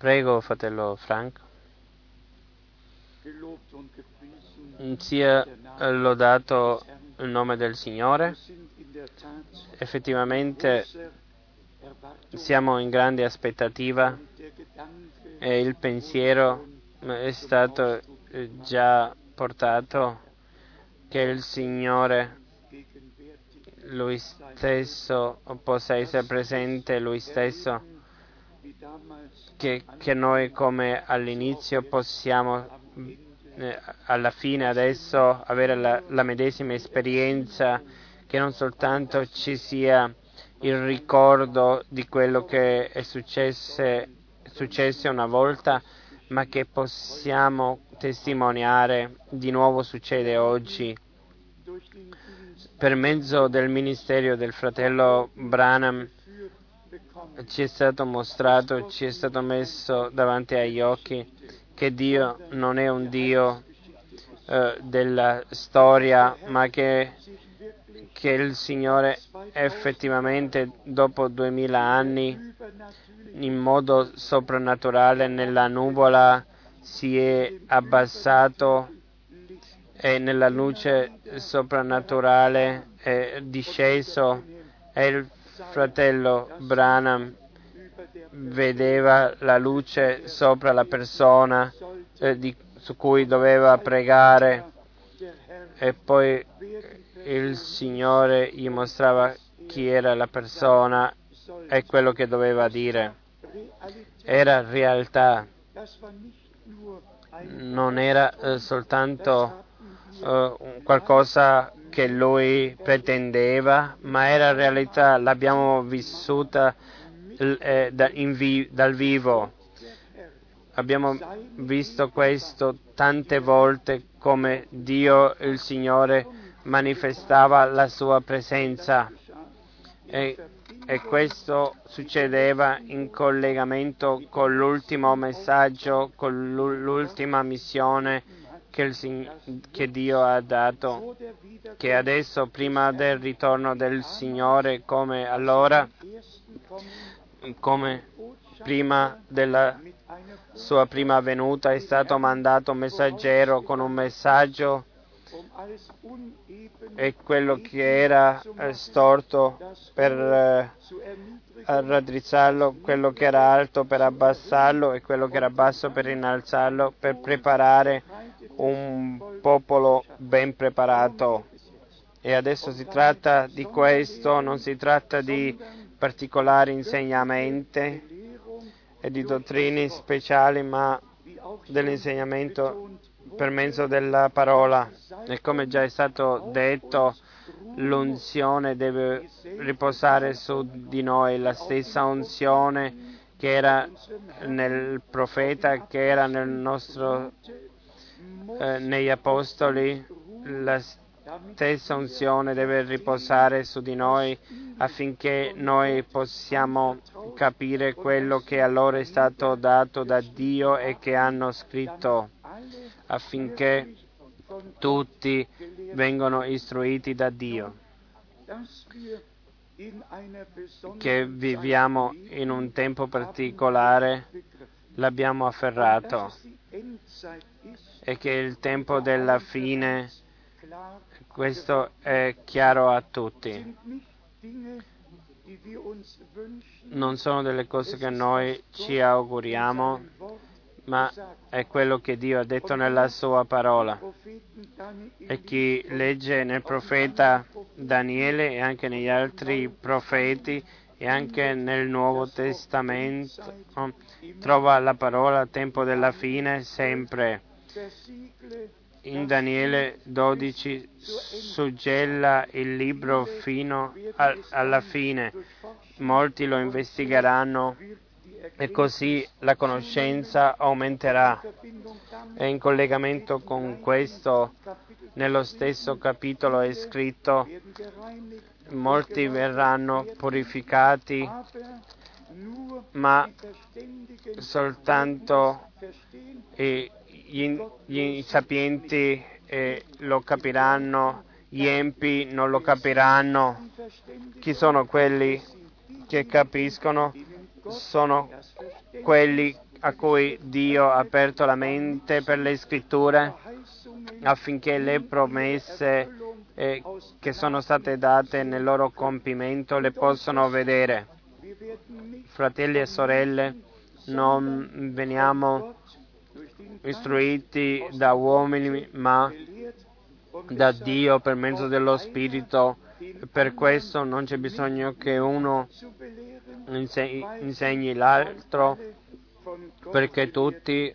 Prego, fratello Frank. Sia lodato il nome del Signore. Effettivamente siamo in grande aspettativa e il pensiero è stato già portato che il Signore lui stesso possa essere presente, lui stesso, che, che noi come all'inizio possiamo eh, alla fine adesso avere la, la medesima esperienza, che non soltanto ci sia il ricordo di quello che è successo, successo una volta, ma che possiamo testimoniare di nuovo succede oggi. Per mezzo del ministero del fratello Branham ci è stato mostrato, ci è stato messo davanti agli occhi che Dio non è un Dio eh, della storia, ma che, che il Signore effettivamente dopo duemila anni in modo soprannaturale nella nuvola si è abbassato e nella luce soprannaturale è disceso. E il fratello Branham vedeva la luce sopra la persona eh, di, su cui doveva pregare e poi il Signore gli mostrava chi era la persona e quello che doveva dire. Era realtà, non era eh, soltanto uh, qualcosa che lui pretendeva, ma era realtà, l'abbiamo vissuta eh, da, vi, dal vivo. Abbiamo visto questo tante volte come Dio, il Signore, manifestava la sua presenza e, e questo succedeva in collegamento con l'ultimo messaggio, con l'ultima missione che, il, che Dio ha dato, che adesso, prima del ritorno del Signore, come allora, come prima della sua prima venuta, è stato mandato un messaggero con un messaggio e quello che era storto per eh, raddrizzarlo, quello che era alto per abbassarlo e quello che era basso per innalzarlo, per preparare un popolo ben preparato. E adesso si tratta di questo, non si tratta di particolari insegnamenti e di dottrine speciali, ma dell'insegnamento per mezzo della parola. E come già è stato detto, l'unzione deve riposare su di noi, la stessa unzione che era nel profeta, che era nel nostro eh, negli apostoli, la stessa unzione deve riposare su di noi affinché noi possiamo capire quello che a loro è stato dato da Dio e che hanno scritto, affinché tutti vengano istruiti da Dio. Che viviamo in un tempo particolare, l'abbiamo afferrato e che il tempo della fine, questo è chiaro a tutti. Non sono delle cose che noi ci auguriamo, ma è quello che Dio ha detto nella sua parola. E chi legge nel profeta Daniele e anche negli altri profeti e anche nel Nuovo Testamento trova la parola tempo della fine sempre. In Daniele 12 suggella il libro fino alla fine. Molti lo investigheranno e così la conoscenza aumenterà. E in collegamento con questo, nello stesso capitolo è scritto, molti verranno purificati, ma soltanto gli, gli sapienti eh, lo capiranno, gli empi non lo capiranno. Chi sono quelli che capiscono? Sono quelli a cui Dio ha aperto la mente per le scritture affinché le promesse eh, che sono state date nel loro compimento le possano vedere. Fratelli e sorelle, non veniamo istruiti da uomini, ma da Dio per mezzo dello Spirito. Per questo non c'è bisogno che uno insegni l'altro, perché tutti eh,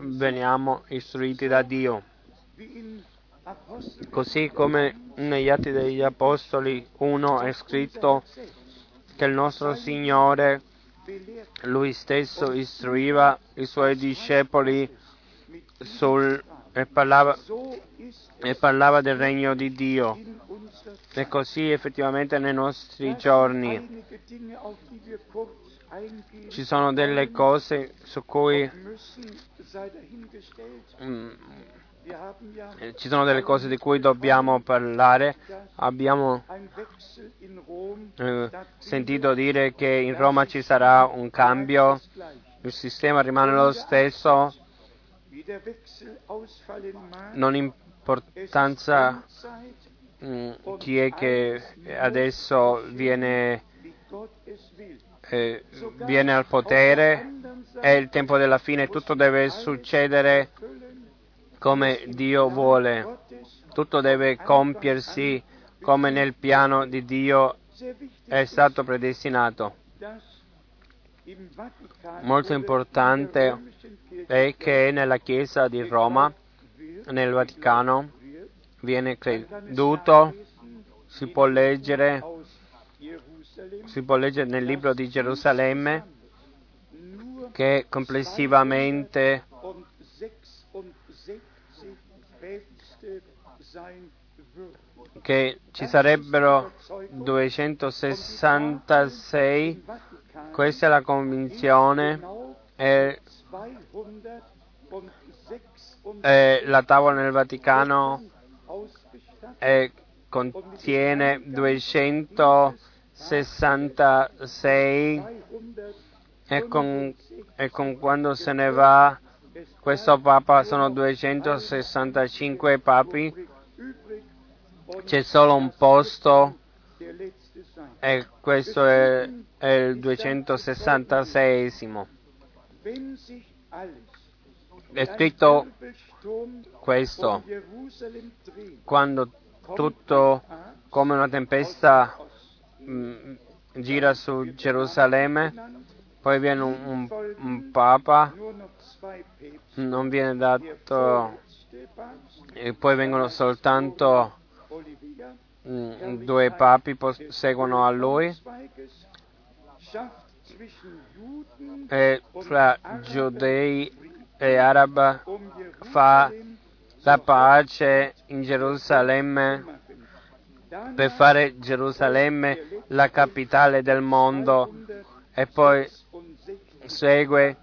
veniamo istruiti da Dio. Così come negli Atti degli Apostoli 1 è scritto che il nostro Signore, Lui stesso, istruiva i Suoi discepoli sul, e, parlava, e parlava del regno di Dio. E così effettivamente nei nostri giorni ci sono delle cose su cui mm, ci sono delle cose di cui dobbiamo parlare. Abbiamo eh, sentito dire che in Roma ci sarà un cambio, il sistema rimane lo stesso, non importanza mm, chi è che adesso viene, eh, viene al potere, è il tempo della fine, tutto deve succedere come Dio vuole. Tutto deve compiersi come nel piano di Dio è stato predestinato. Molto importante è che nella Chiesa di Roma, nel Vaticano, viene creduto, si può leggere, si può leggere nel libro di Gerusalemme che complessivamente che ci sarebbero 266, questa è la convinzione, e, la tavola nel Vaticano e contiene 266 e con, e con quando se ne va questo Papa sono 265 papi, c'è solo un posto e questo è, è il 266. È scritto questo, quando tutto come una tempesta mm, gira su Gerusalemme, poi viene un, un, un Papa, non viene dato, e poi vengono soltanto due papi seguono a lui e fra giudei e arabi fa la pace in Gerusalemme per fare Gerusalemme la capitale del mondo e poi segue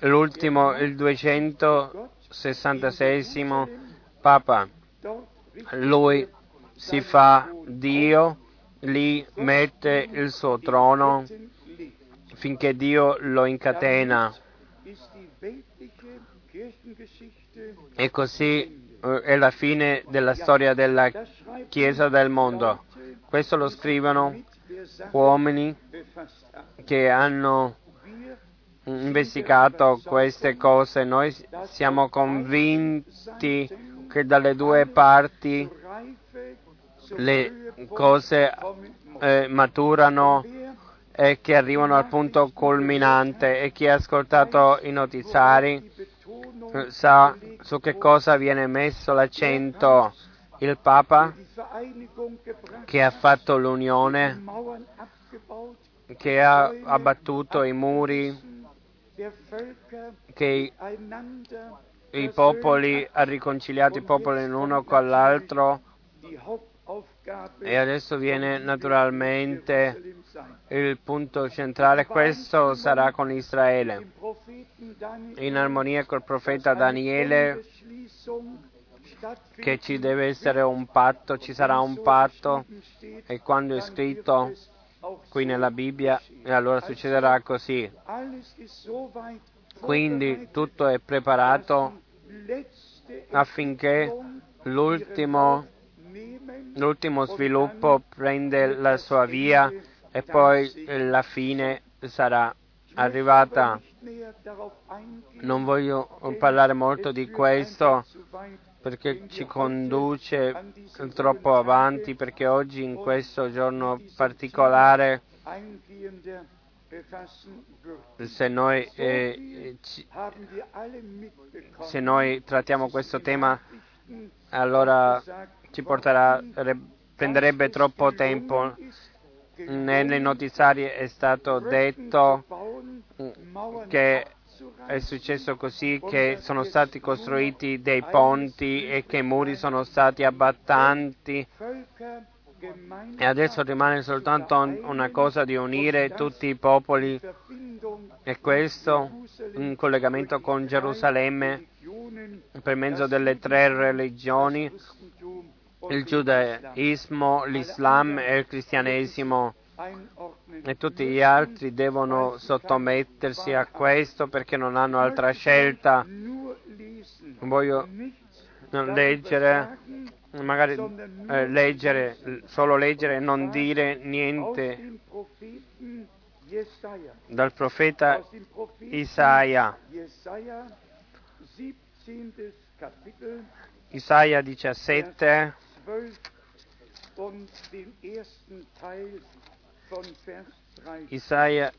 l'ultimo, il 266 Papa. Lui si fa Dio, lì mette il suo trono finché Dio lo incatena. E così eh, è la fine della storia della Chiesa del mondo. Questo lo scrivono uomini che hanno investigato queste cose. Noi siamo convinti che dalle due parti le cose eh, maturano e che arrivano al punto culminante e chi ha ascoltato i notiziari eh, sa su che cosa viene messo l'accento. Il Papa che ha fatto l'unione, che ha abbattuto i muri, che i popoli, ha riconciliato i popoli l'uno con l'altro e adesso viene naturalmente il punto centrale, questo sarà con Israele. In armonia col profeta Daniele che ci deve essere un patto, ci sarà un patto e quando è scritto qui nella Bibbia allora succederà così. Quindi tutto è preparato affinché l'ultimo, l'ultimo sviluppo prende la sua via e poi la fine sarà arrivata. Non voglio parlare molto di questo perché ci conduce troppo avanti, perché oggi in questo giorno particolare, se noi, eh, ci, se noi trattiamo questo tema, allora ci porterà, prenderebbe troppo tempo. Nelle notiziarie è stato detto che è successo così che sono stati costruiti dei ponti e che i muri sono stati abbattanti e adesso rimane soltanto una cosa di unire tutti i popoli e questo in collegamento con Gerusalemme per mezzo delle tre religioni, il giudaismo, l'islam e il cristianesimo e tutti gli altri devono sottomettersi a questo perché non hanno altra scelta. Voglio leggere, magari eh, leggere, solo leggere e non dire niente dal profeta Isaia. Isaia 17 Isaia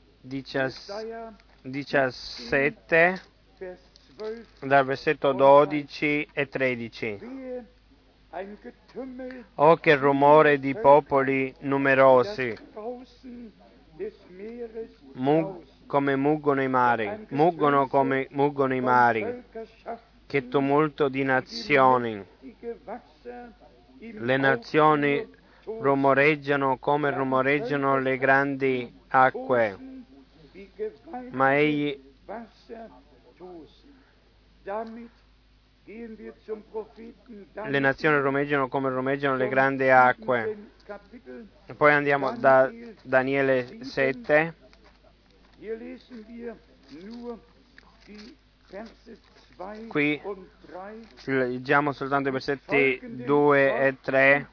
17 dal versetto 12 e 13. Oh che rumore di popoli numerosi, Mug, come muggono i mari, muggono come muggono i mari, che tumulto di nazioni. Le nazioni rumoreggiano come rumoreggiano le grandi acque, ma egli le nazioni rumeggiano come rumeggiano le grandi acque. E poi andiamo da Daniele 7. Qui leggiamo soltanto i versetti 2 e 3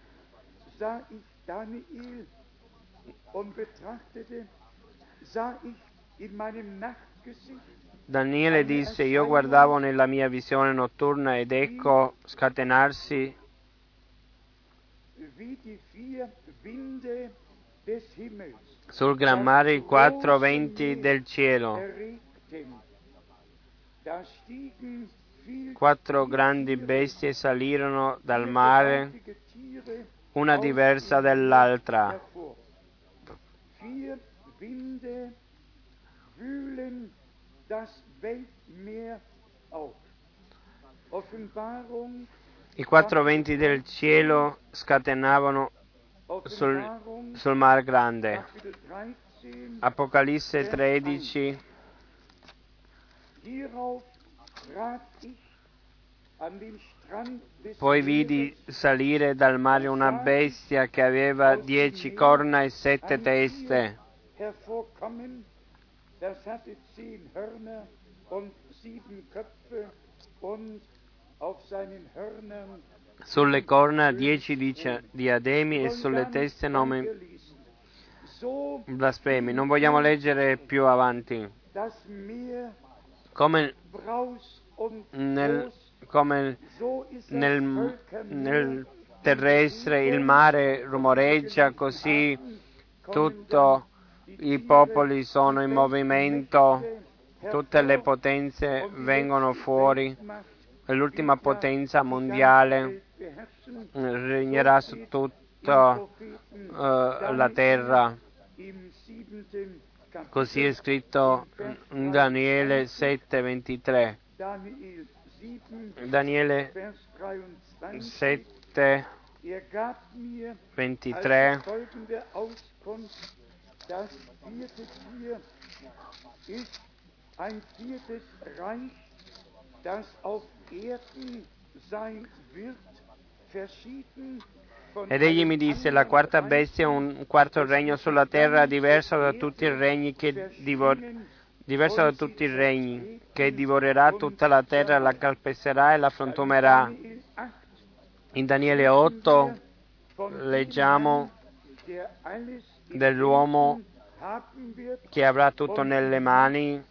sah ich Daniel und betrachtete, sah ich in meinem Nachtgesicht Daniele disse, io guardavo nella mia visione notturna ed ecco scatenarsi sul gran mare i quattro venti del cielo. Quattro grandi bestie salirono dal mare una diversa dall'altra. I quattro venti del cielo scatenavano sul, sul Mar Grande. Apocalisse 13. Poi vidi salire dal mare una bestia che aveva dieci corna e sette teste. Sulle corna dieci diademi e sulle teste nomi blasfemi. Non vogliamo leggere più avanti. Come nel come nel, nel terrestre il mare rumoreggia, così tutti i popoli sono in movimento, tutte le potenze vengono fuori. l'ultima potenza mondiale regnerà su tutta uh, la terra. Così è scritto in Daniele 7:23. Daniele 7, 23. ein viertes Reich, das auf Erden sein wird, verschieden ed egli mi disse, la quarta bestia è un quarto regno sulla terra, diverso da tutti i regni che divor- tutti i regni, che divorerà tutta la terra, la calpesterà e la frantumerà. In Daniele 8 leggiamo dell'uomo che avrà tutto nelle mani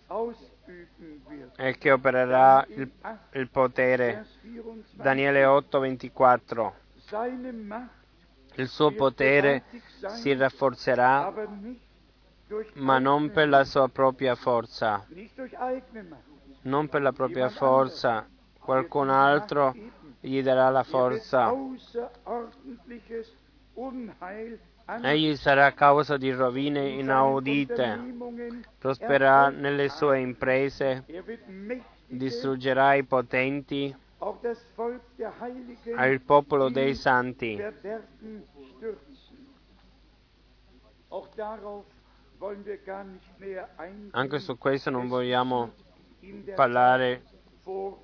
e che opererà il, il potere. Daniele 8, 24. Il suo potere si rafforzerà, ma non per la sua propria forza, non per la propria forza. Qualcun altro gli darà la forza. Egli sarà causa di rovine inaudite, prospererà nelle sue imprese, distruggerà i potenti, al popolo dei santi. Anche su questo non vogliamo parlare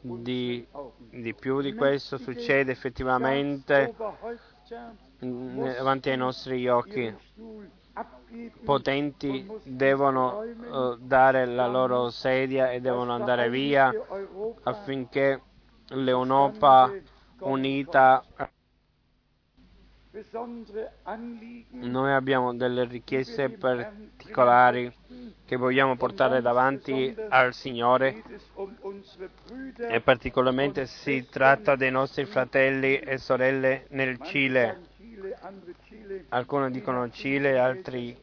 di, di più di questo, succede effettivamente davanti ai nostri occhi. Potenti devono uh, dare la loro sedia e devono andare via affinché l'Europa unita noi abbiamo delle richieste particolari che vogliamo portare davanti al Signore e particolarmente si tratta dei nostri fratelli e sorelle nel Cile. Alcuni dicono Cile, altri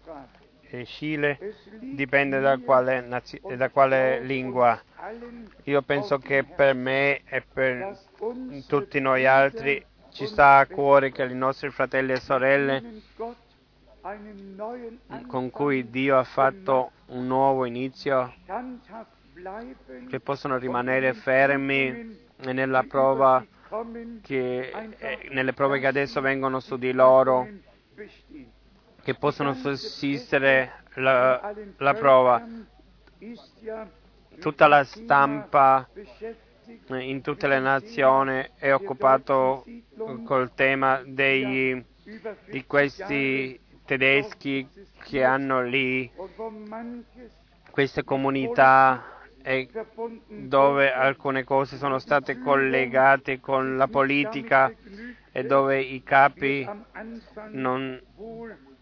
Cile, dipende da quale, da quale lingua. Io penso che per me e per tutti noi altri ci sta a cuore che i nostri fratelli e sorelle con cui Dio ha fatto un nuovo inizio, che possono rimanere fermi nella prova che, eh, nelle prove che adesso vengono su di loro, che possono sussistere la, la prova. Tutta la stampa in tutte le nazioni è occupato col tema dei, di questi tedeschi che hanno lì queste comunità dove alcune cose sono state collegate con la politica e dove i capi non,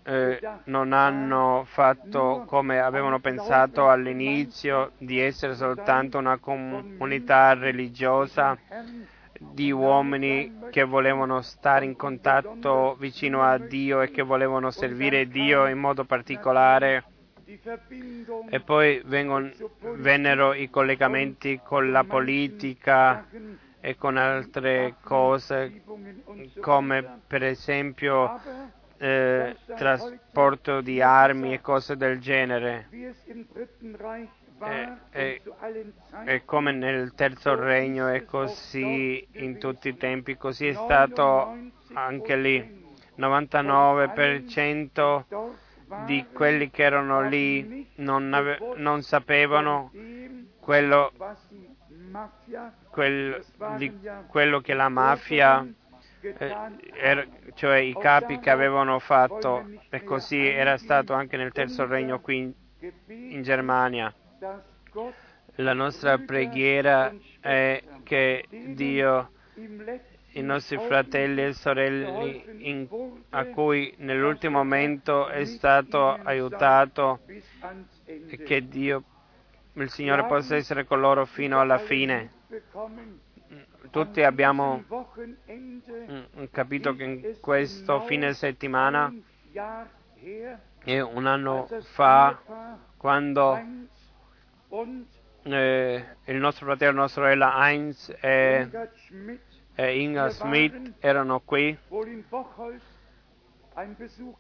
eh, non hanno fatto come avevano pensato all'inizio di essere soltanto una comunità religiosa di uomini che volevano stare in contatto vicino a Dio e che volevano servire Dio in modo particolare. E poi vengono, vennero i collegamenti con la politica e con altre cose come per esempio eh, trasporto di armi e cose del genere. E, e, e, come nel terzo regno è così in tutti i tempi, così è stato anche lì. 99% di quelli che erano lì non, ave- non sapevano quello, quel, di quello che la mafia, eh, er, cioè i capi che avevano fatto, e così era stato anche nel terzo regno qui in, in Germania. La nostra preghiera è che Dio i nostri fratelli e sorelle in, a cui nell'ultimo momento è stato aiutato che Dio, il Signore possa essere con loro fino alla fine. Tutti abbiamo capito che in questo fine settimana e un anno fa, quando eh, il nostro fratello e la nostra sorella Heinz e e Inga Smith erano qui,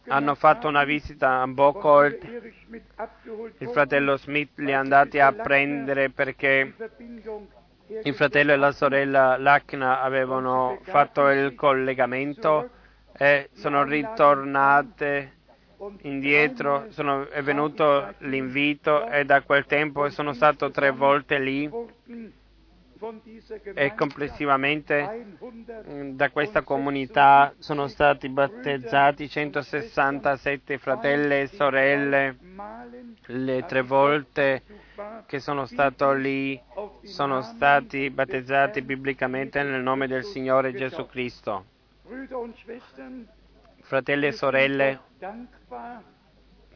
hanno fatto una visita a Bocholt, il fratello Smith li è andati a prendere perché il fratello e la sorella Lachna avevano fatto il collegamento e sono ritornate indietro, sono, è venuto l'invito e da quel tempo sono stato tre volte lì e complessivamente mm, da questa comunità sono stati battezzati 167 fratelli e sorelle, le tre volte che sono stato lì sono stati battezzati biblicamente nel nome del Signore Gesù Cristo. Fratelli e sorelle,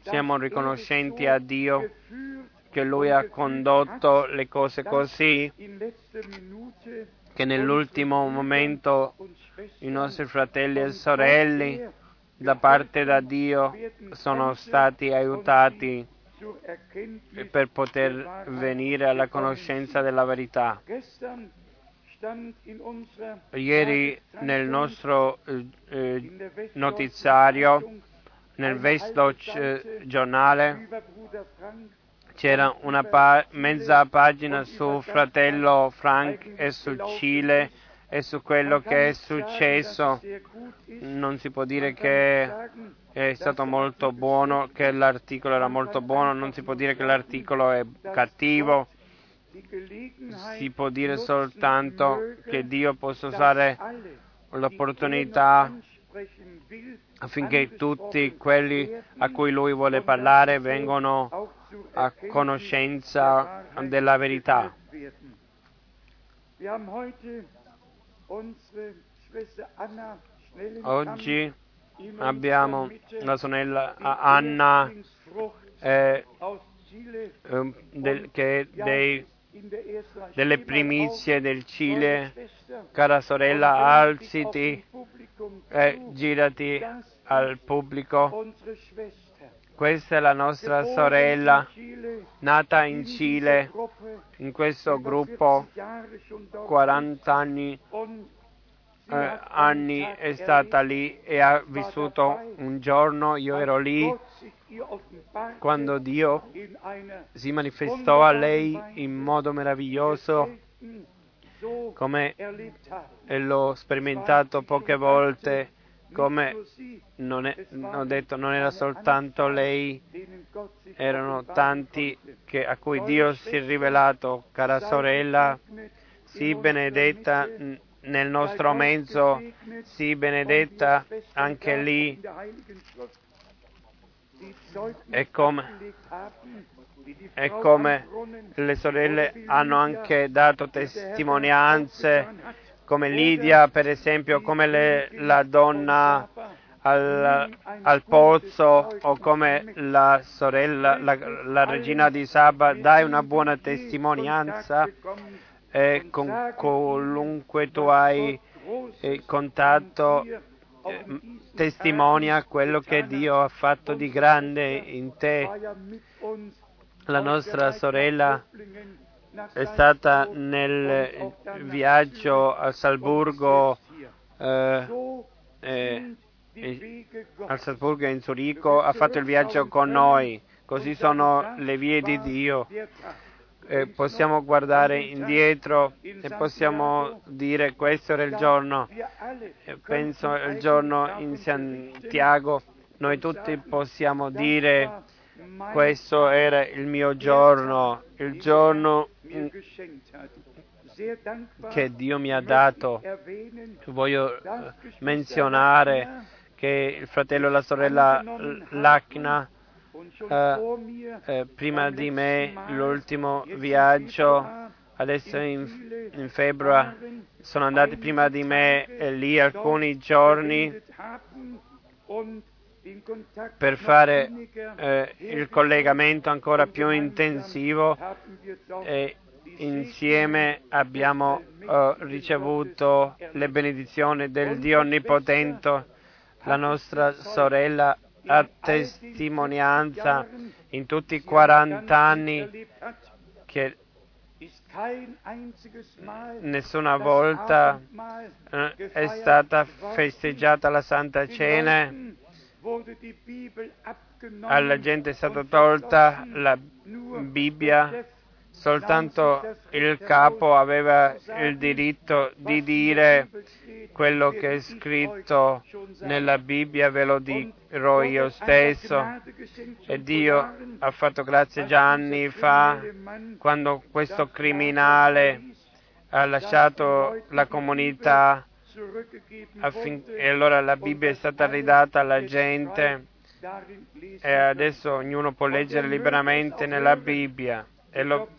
siamo riconoscenti a Dio che Lui ha condotto le cose così che nell'ultimo momento i nostri fratelli e sorelle da parte da Dio sono stati aiutati per poter venire alla conoscenza della verità. Ieri nel nostro eh, notiziario, nel Westdeutsch eh, giornale, c'era una pa- mezza pagina su fratello Frank e sul Cile e su quello che è successo. Non si può dire che è stato molto buono, che l'articolo era molto buono, non si può dire che l'articolo è cattivo. Si può dire soltanto che Dio possa usare l'opportunità affinché tutti quelli a cui Lui vuole parlare vengano a conoscenza della verità. Oggi abbiamo la sorella Anna eh, eh, del, che dei, delle primizie del Cile. Cara sorella, alziti e girati al pubblico. Questa è la nostra sorella, nata in Cile, in questo gruppo, 40 anni, eh, anni è stata lì e ha vissuto un giorno, io ero lì, quando Dio si manifestò a lei in modo meraviglioso, come l'ho sperimentato poche volte come non è, ho detto, non era soltanto lei, erano tanti che, a cui Dio si è rivelato, cara sorella, sii benedetta nel nostro mezzo, sii benedetta anche lì. E come, e come le sorelle hanno anche dato testimonianze come Lidia, per esempio, come le, la donna al, al, pozzo o come la sorella, la, la regina di Saba, dai una buona testimonianza e con qualunque tu hai eh, contatto eh, testimonia quello che Dio ha fatto di grande in te. La nostra sorella è stata nel viaggio a Salburgo, eh, eh, a Salburgo in Zurigo, ha fatto il viaggio con noi, così sono le vie di Dio. Eh, possiamo guardare indietro e possiamo dire questo era il giorno, penso il giorno in Santiago, noi tutti possiamo dire questo era il mio giorno, il giorno che Dio mi ha dato. Voglio eh, menzionare che il fratello e la sorella Lacna, eh, eh, prima di me, l'ultimo viaggio, adesso in, in febbraio, sono andati prima di me lì alcuni giorni per fare eh, il collegamento ancora più intensivo e insieme abbiamo eh, ricevuto le benedizioni del Dio Onnipotente. La nostra sorella ha testimonianza in tutti i 40 anni che nessuna volta eh, è stata festeggiata la Santa Cena alla gente è stata tolta la Bibbia, soltanto il capo aveva il diritto di dire quello che è scritto nella Bibbia, ve lo dirò io stesso. E Dio ha fatto grazia già anni fa, quando questo criminale ha lasciato la comunità Affin- e allora la Bibbia è stata ridata alla gente e adesso ognuno può leggere liberamente nella Bibbia. e lo,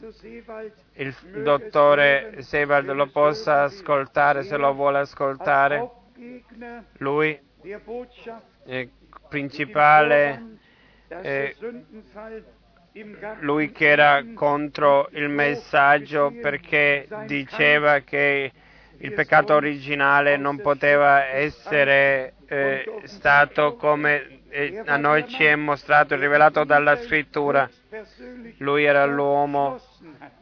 il dottore Sebald lo possa ascoltare se lo vuole ascoltare. Lui è principale, eh, lui che era contro il messaggio perché diceva che il peccato originale non poteva essere eh, stato come eh, a noi ci è mostrato e rivelato dalla scrittura. Lui era l'uomo,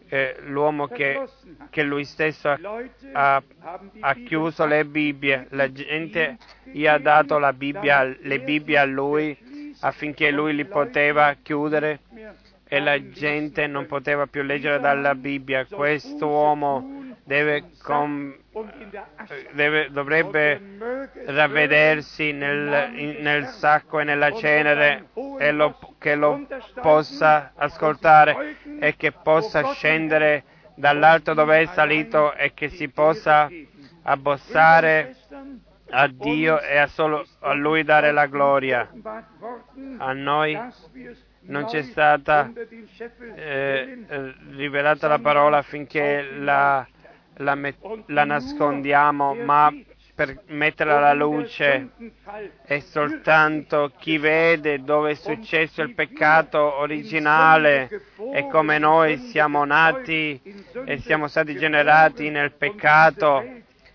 eh, l'uomo che, che, lui stesso ha, ha, chiuso le Bibbie. La gente gli ha dato Bibbia, le Bibbie a lui affinché lui li poteva chiudere e la gente non poteva più leggere dalla Bibbia. Questo uomo deve, com, deve dovrebbe ravvedersi nel, nel, sacco e nella cenere e lo, che lo possa ascoltare e che possa scendere dall'alto dove è salito e che si possa abbossare a Dio e a, solo, a Lui dare la gloria. A noi non c'è stata eh, eh, rivelata la parola affinché la, la, met- la nascondiamo, ma per metterla alla luce è soltanto chi vede dove è successo il peccato originale e come noi siamo nati e siamo stati generati nel peccato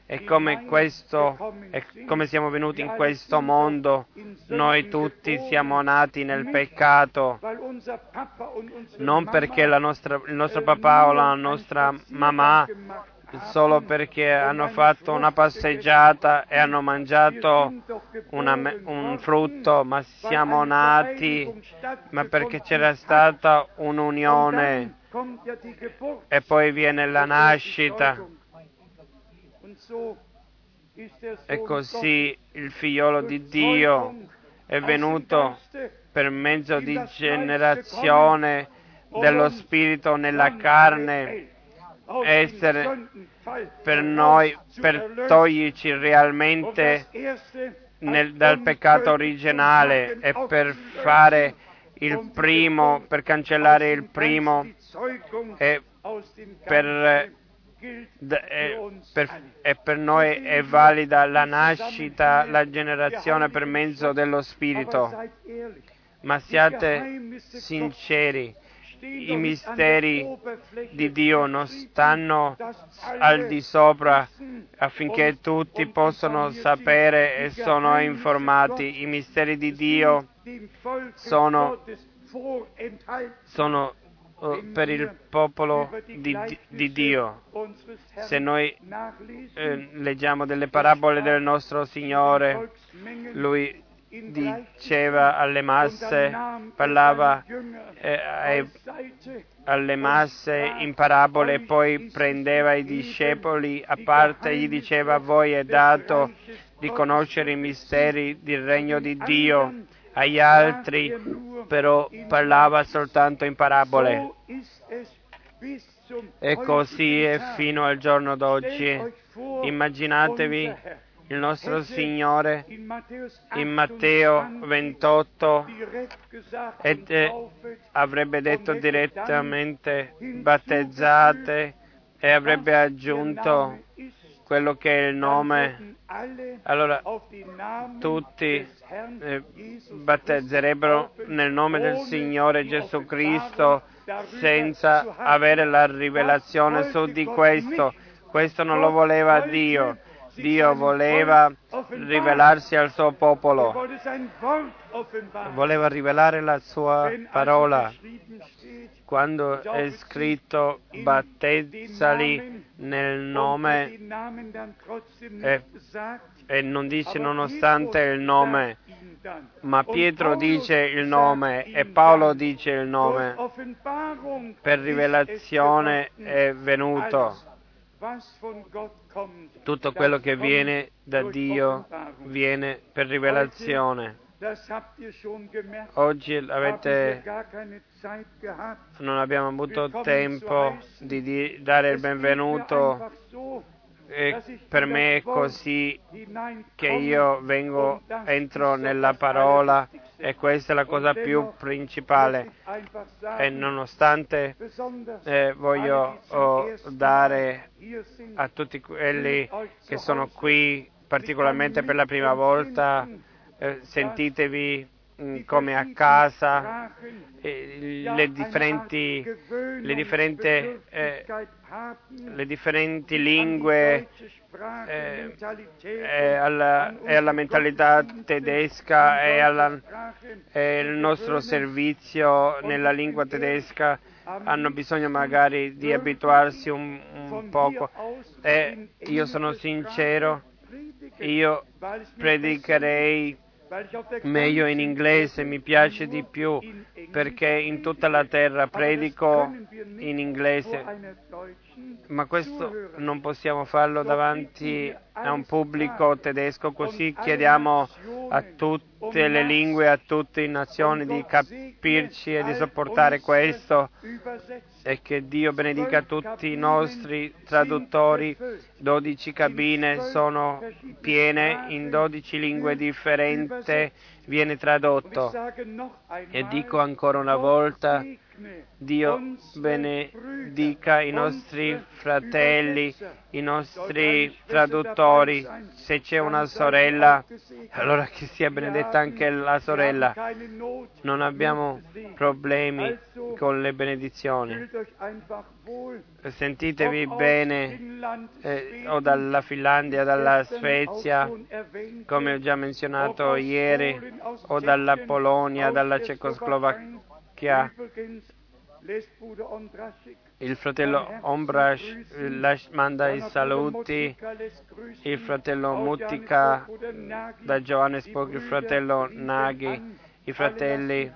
e come, questo, e come siamo venuti in questo mondo, noi tutti siamo nati nel peccato, non perché nostra, il nostro papà o la nostra mamma solo perché hanno fatto una passeggiata e hanno mangiato una, un frutto, ma siamo nati, ma perché c'era stata un'unione. E poi viene la nascita. E così il figliolo di Dio è venuto per mezzo di generazione dello Spirito nella carne, essere per noi, per toglierci realmente nel, dal peccato originale e per fare il primo, per cancellare il primo e per e per, e per noi è valida la nascita, la generazione per mezzo dello Spirito. Ma siate sinceri, i misteri di Dio non stanno al di sopra affinché tutti possano sapere e sono informati. I misteri di Dio sono, sono Oh, per il popolo di, di Dio. Se noi eh, leggiamo delle parabole del nostro Signore, lui diceva alle masse, parlava eh, alle masse in parabole poi prendeva i discepoli a parte e gli diceva voi è dato di conoscere i misteri del regno di Dio agli altri però parlava soltanto in parabole. E così è fino al giorno d'oggi. Immaginatevi il nostro Signore in Matteo 28 ed eh, avrebbe detto direttamente battezzate e avrebbe aggiunto quello che è il nome, allora tutti eh, battezzerebbero nel nome del Signore Gesù Cristo senza avere la rivelazione su di questo. Questo non lo voleva Dio. Dio voleva rivelarsi al suo popolo, voleva rivelare la sua parola. Quando è scritto battezzali nel nome e, e non dice nonostante il nome, ma Pietro dice il nome e Paolo dice il nome. Per rivelazione è venuto. Tutto quello che viene da Dio viene per rivelazione. Oggi avete, non abbiamo avuto tempo di dare il benvenuto E per me è così che io vengo, entro nella parola e questa è la cosa più principale. E nonostante eh, voglio oh, dare a tutti quelli che sono qui, particolarmente per la prima volta, eh, sentitevi mh, come a casa, eh, le differenti, le differenti, eh, le differenti lingue eh, e alla, e alla mentalità tedesca e, alla, e il nostro servizio nella lingua tedesca hanno bisogno magari di abituarsi un, un poco. E io sono sincero, io predicherei meglio in inglese, mi piace di più perché in tutta la terra predico in inglese, ma questo non possiamo farlo davanti a un pubblico tedesco, così chiediamo a tutte le lingue, a tutte le nazioni di capirci e di sopportare questo e che Dio benedica tutti i nostri traduttori. 12 cabine sono piene in 12 lingue differenti, viene tradotto. E dico ancora una volta, Dio benedica i nostri fratelli, i nostri traduttori. Se c'è una sorella, allora che sia benedetta anche la sorella. Non abbiamo problemi con le benedizioni. Sentitevi bene, eh, o dalla Finlandia, dalla Svezia, come ho già menzionato ieri, o dalla Polonia, dalla Cecoslovacchia. Il fratello Ombrash manda i saluti, il fratello Mutica da Johannesburg, il fratello Naghi, i fratelli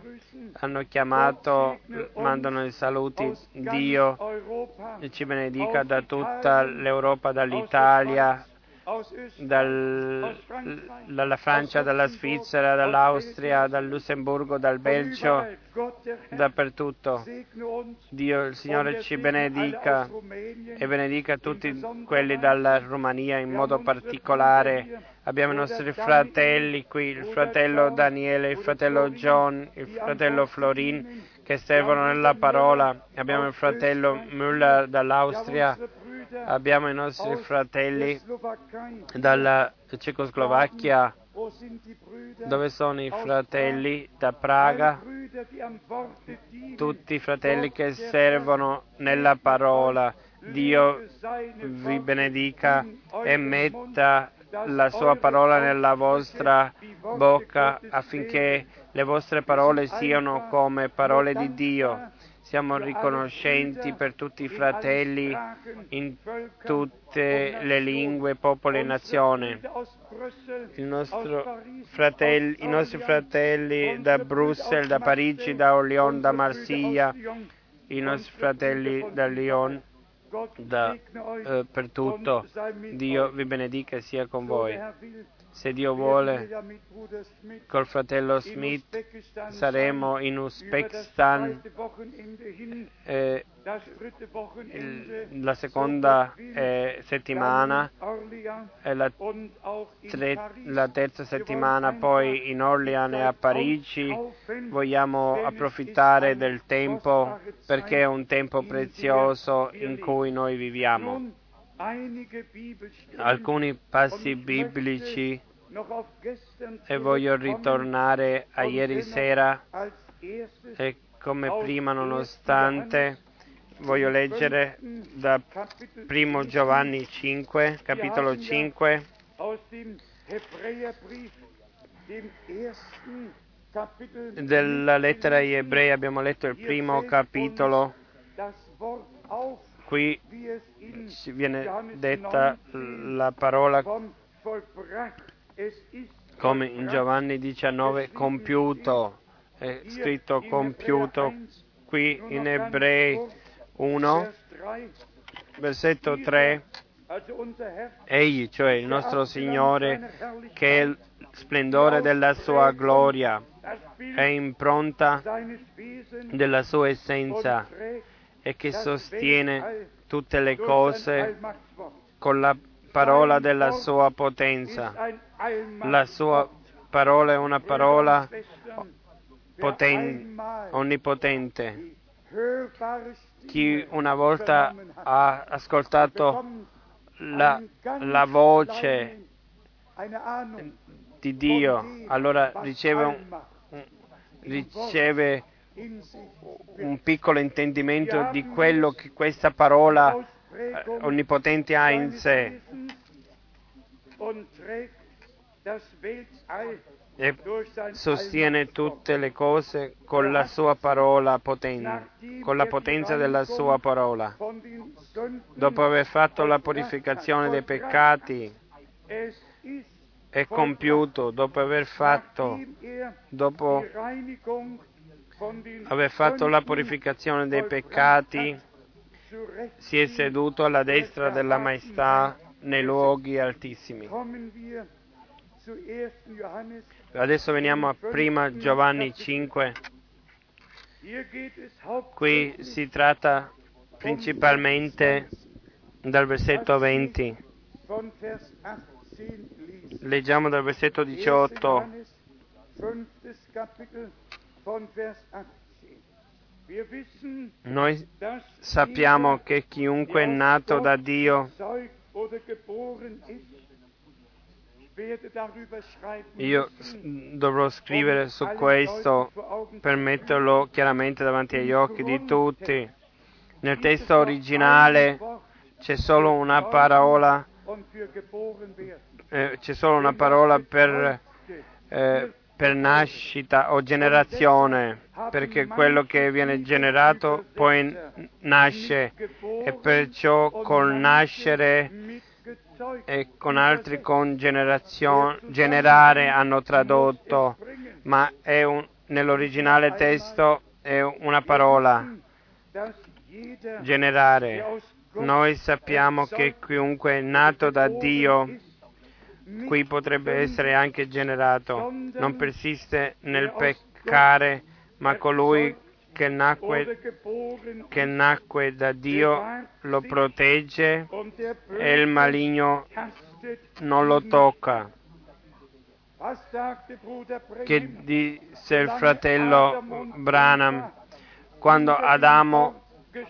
hanno chiamato, mandano i saluti. Dio ci benedica da tutta l'Europa, dall'Italia, dal, dalla Francia, dalla Svizzera, dall'Austria, dal Lussemburgo, dal Belgio, dappertutto. Dio, il Signore ci benedica e benedica tutti quelli dalla Romania in modo particolare. Abbiamo i nostri fratelli qui, il fratello Daniele, il fratello John, il fratello Florin che servono nella parola. Abbiamo il fratello Müller dall'Austria abbiamo i nostri fratelli dalla Cecoslovacchia, dove sono i fratelli da Praga, tutti i fratelli che servono nella parola. Dio vi benedica e metta la sua parola nella vostra bocca affinché le vostre parole siano come parole di Dio. Siamo riconoscenti per tutti i fratelli in tutte le lingue, popoli e nazioni. Fratelli, I nostri fratelli da Bruxelles, da Parigi, da Orléans, da Marsiglia, i nostri fratelli da Lyon, da, eh, per tutto. Dio vi benedica e sia con voi. Se Dio vuole, col fratello Smith saremo in Uzbekistan eh, la seconda eh, settimana e la, tre, la terza settimana poi in Orleans e a Parigi. Vogliamo approfittare del tempo perché è un tempo prezioso in cui noi viviamo alcuni passi biblici e voglio ritornare a ieri sera e come prima nonostante voglio leggere da 1 Giovanni 5, capitolo 5. Della lettera agli ebrei abbiamo letto il primo capitolo qui viene detta la parola come in Giovanni 19 compiuto, è scritto compiuto. Qui in Ebrei 1, versetto 3, egli, cioè il nostro Signore, che è il splendore della sua gloria, è impronta della sua essenza e che sostiene tutte le cose con la parola della sua potenza. La sua parola è una parola poten- onnipotente. Chi una volta ha ascoltato la, la voce di Dio, allora riceve un, riceve un piccolo intendimento di quello che questa parola eh, onnipotente ha in sé e sostiene tutte le cose con la sua parola potente, con la potenza della sua parola. Dopo aver fatto la purificazione dei peccati, è compiuto, dopo aver fatto, dopo aver fatto la purificazione dei peccati, si è seduto alla destra della maestà nei luoghi altissimi. Adesso veniamo a prima Giovanni 5. Qui si tratta principalmente dal versetto 20. Leggiamo dal versetto 18. Noi sappiamo che chiunque è nato da Dio io dovrò scrivere su questo per metterlo chiaramente davanti agli occhi di tutti. Nel testo originale c'è solo una parola, eh, c'è solo una parola per, eh, per nascita o generazione, perché quello che viene generato poi nasce e perciò col nascere e con altri con generare hanno tradotto, ma un, nell'originale testo è una parola, generare. Noi sappiamo che chiunque è nato da Dio, qui potrebbe essere anche generato, non persiste nel peccare, ma colui che nacque, che nacque da Dio lo protegge e il maligno non lo tocca. Che disse il fratello Branham quando Adamo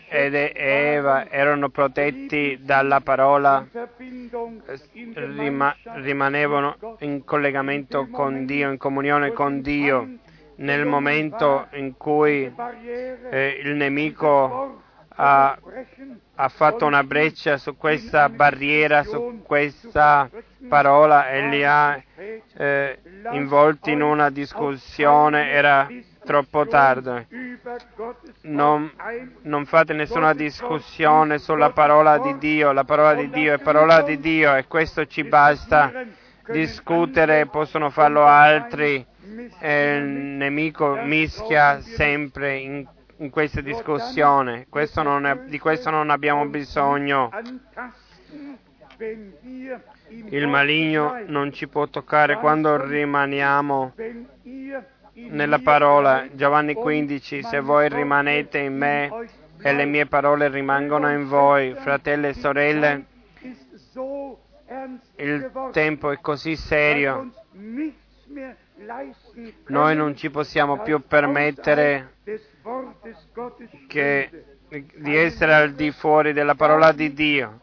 ed Eva erano protetti dalla parola, rima- rimanevano in collegamento con Dio, in comunione con Dio. Nel momento in cui eh, il nemico ha, ha, fatto una breccia su questa barriera, su questa parola e li ha eh, involti in una discussione, era troppo tardi. Non, non, fate nessuna discussione sulla parola di Dio, la parola di Dio è parola di Dio e questo ci basta. Discutere possono farlo altri e il nemico mischia sempre in, in questa discussione. Questo è, di questo non abbiamo bisogno. Il maligno non ci può toccare quando rimaniamo nella parola. Giovanni 15, se voi rimanete in me e le mie parole rimangono in voi, fratelli e sorelle, il tempo è così serio noi non ci possiamo più permettere che, di essere al di fuori della parola di Dio.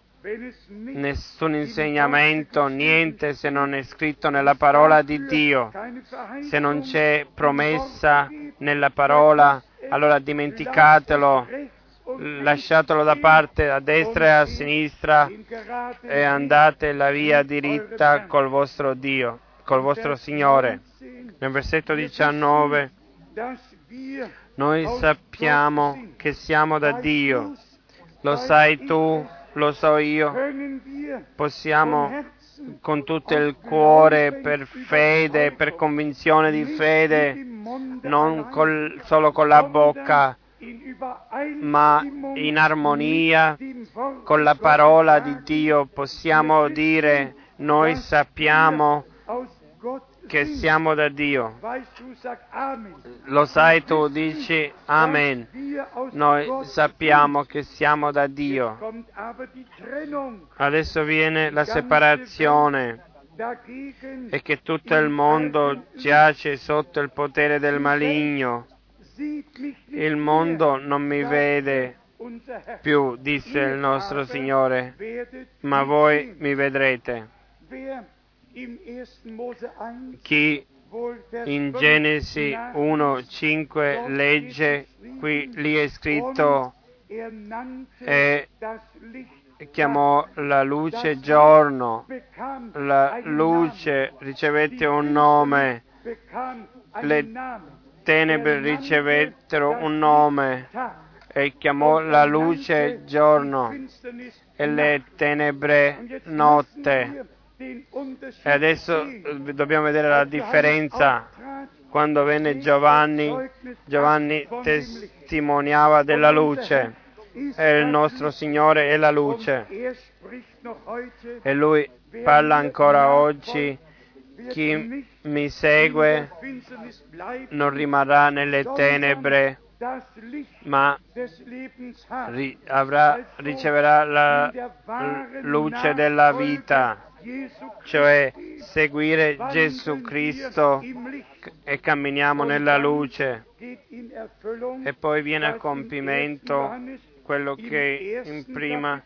Nessun insegnamento, niente se non è scritto nella parola di Dio. Se non c'è promessa nella parola, allora dimenticatelo, lasciatelo da parte a destra e a sinistra e andate la via diritta col vostro Dio, col vostro Signore. Nel versetto 19 noi sappiamo che siamo da Dio, lo sai tu, lo so io, possiamo con tutto il cuore, per fede, per convinzione di fede, non col, solo con la bocca, ma in armonia con la parola di Dio. Possiamo dire noi sappiamo che siamo da Dio. Lo sai tu, dici Amen. Noi sappiamo che siamo da Dio. Adesso viene la separazione e che tutto il mondo giace sotto il potere del maligno. Il mondo non mi vede più, disse il nostro Signore, ma voi mi vedrete. Wer im 1. Mose 1 Chi in 5 Genesi nach 1.5 legge, qui lì è scritto, er nannte e das Licht chiamò la luce giorno, la luce ricevette un nome, le tenebre ricevettero un nome. E chiamò la luce giorno. E le tenebre notte. E adesso eh, dobbiamo vedere la differenza. Quando venne Giovanni, Giovanni testimoniava della luce e il nostro. Signore è la luce e lui parla ancora oggi, chi mi segue non rimarrà nelle tenebre, ma ri- avrà- riceverà la luce della vita, cioè seguire Gesù Cristo e camminiamo nella luce. E poi viene a compimento 1. Johannes quello che in prima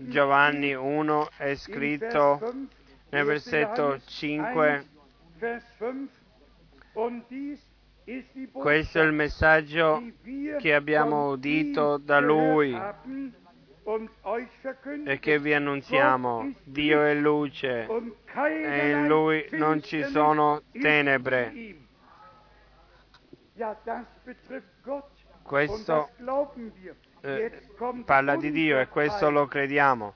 Giovanni steht, 1 è scritto Vers 5, nel 1. versetto Johannes 5. 1, Vers 5, und dies ist die Questo è il messaggio che abbiamo udito da Lui e che vi annunziamo. Dio è luce e in Lui non ci sono tenebre. Questo eh, parla di Dio e questo lo crediamo.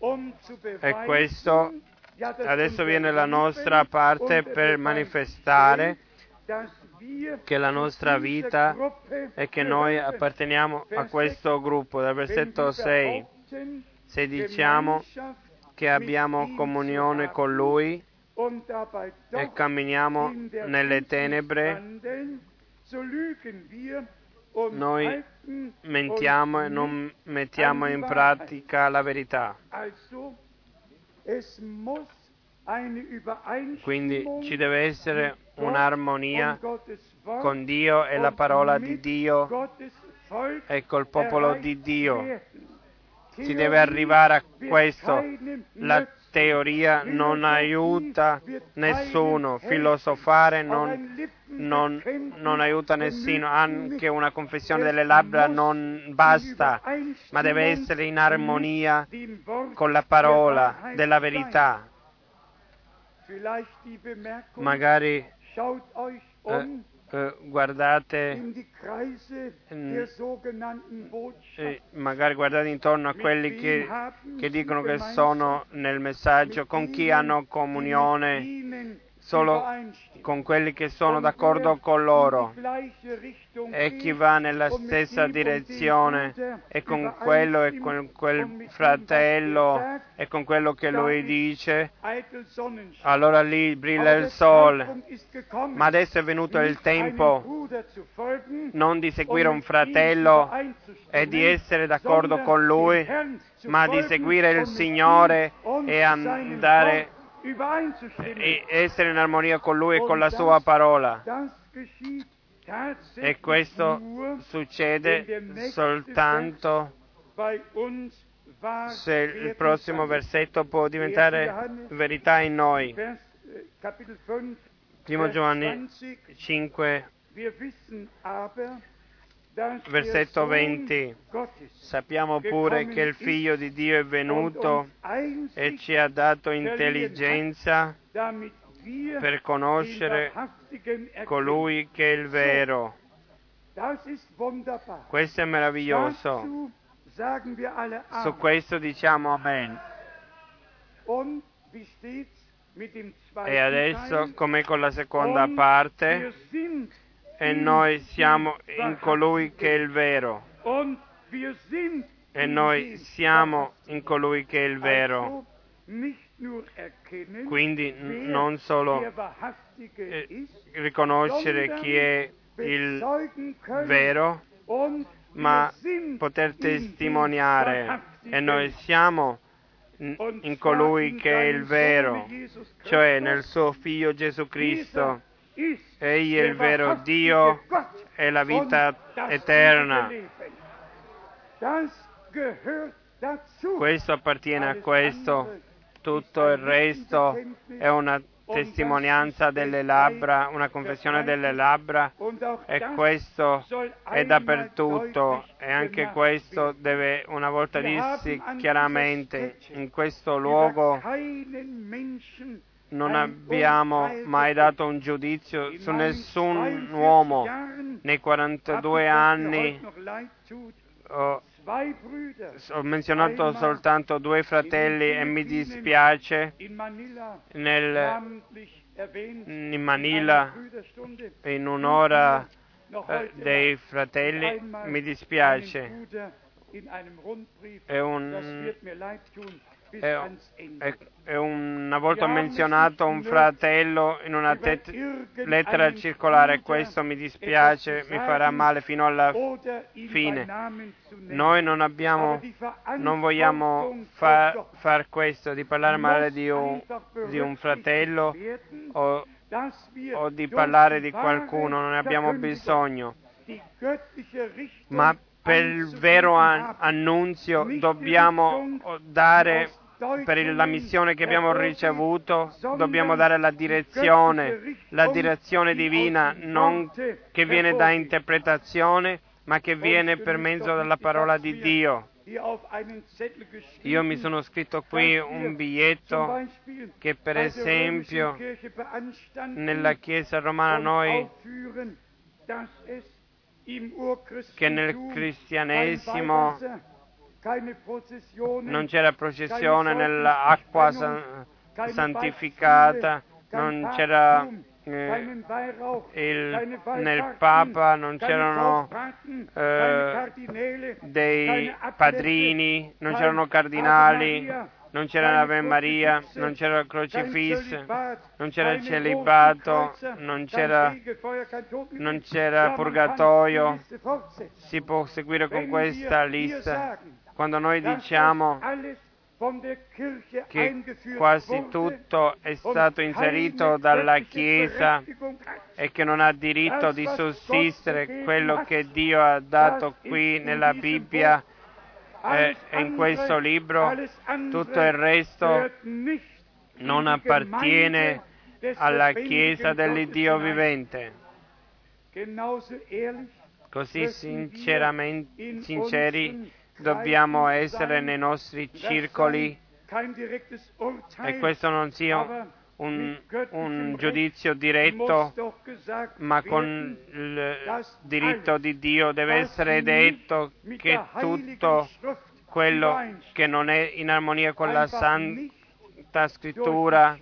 E questo adesso viene la nostra parte per manifestare che la nostra vita è che noi apparteniamo a questo gruppo. Dal versetto wir 6, behaupten, se diciamo che abbiamo comunione con Lui e camminiamo nelle tenebre, noi mentiamo e non mettiamo in pratica la verità. Quindi ci deve essere un'armonia con Dio e la parola di Dio e col popolo di Dio. Si deve arrivare a questo. La teoria non aiuta nessuno, filosofare non, non- non aiuta nessuno, anche una confessione delle labbra non basta, ma deve essere in armonia con la parola della verità. Magari eh, um eh, guardate, eh, magari guardate intorno a quelli che, che dicono che sono nel messaggio, con chi hanno comunione solo con quelli che sono d'accordo con loro. e chi va nella stessa direzione e con quello e con quel fratello e con quello che lui dice, allora lì brilla il sole. Ma adesso è venuto il tempo non di seguire un fratello e di essere d'accordo con lui, ma di seguire il Signore e andare e essere in armonia con lui e con la sua parola. E questo succede soltanto se il prossimo versetto può diventare verità in noi. Primo Giovanni 5, versetto 20. Sappiamo pure che il Figlio di Dio è venuto e ci ha dato intelligenza per conoscere colui che è il vero. Questo è meraviglioso. Su questo diciamo Amen. E adesso, come con la seconda parte, e noi siamo in colui che è il vero. E noi siamo in colui che è il vero. Quindi non solo eh, riconoscere chi è il vero, ma poter testimoniare e noi siamo in colui che è il vero, cioè nel suo figlio Gesù Cristo. Egli è il vero Dio e la vita eterna. Questo appartiene a questo, tutto il resto è una testimonianza delle labbra, una confessione delle labbra. E questo è dappertutto e anche questo deve una volta dirsi chiaramente in questo luogo non abbiamo mai dato un giudizio su nessun uomo nei 42 anni. ho, ho menzionato soltanto due fratelli e mi dispiace. Nel, in Manila in un'ora eh, dei fratelli mi dispiace. È un, una volta menzionato un fratello in una tet- lettera circolare, questo mi dispiace, mi farà male fino alla fine. Noi non abbiamo, non vogliamo fa- far questo, di parlare male di un, di un fratello o, o di parlare di qualcuno, non ne abbiamo bisogno. Ma per il vero annunzio dobbiamo dare per la missione che abbiamo ricevuto dobbiamo dare la direzione, la direzione divina, non che viene da interpretazione, ma che viene per mezzo della parola di Dio. Io mi sono scritto qui un biglietto che per esempio nella Chiesa romana noi che nel cristianesimo non c'era processione nell'acqua santificata, non c'era eh, il, nel Papa, non c'erano eh, dei padrini, non c'erano cardinali, non c'era l'Ave Maria, non c'era il crocifisso, non c'era il celibato, non c'era, non c'era purgatorio. Si può seguire con questa lista quando noi diciamo che quasi tutto è stato inserito dalla Chiesa e che non ha diritto di sussistere quello che Dio ha dato qui nella Bibbia e in questo libro, tutto il resto non appartiene alla Chiesa dell'Iddio vivente. Così sinceramente, sinceri dobbiamo essere nei nostri circoli. E questo non sia un, un, giudizio diretto, ma con il diritto di Dio. Deve essere detto che tutto quello che non è in armonia con la Santa Scrittura,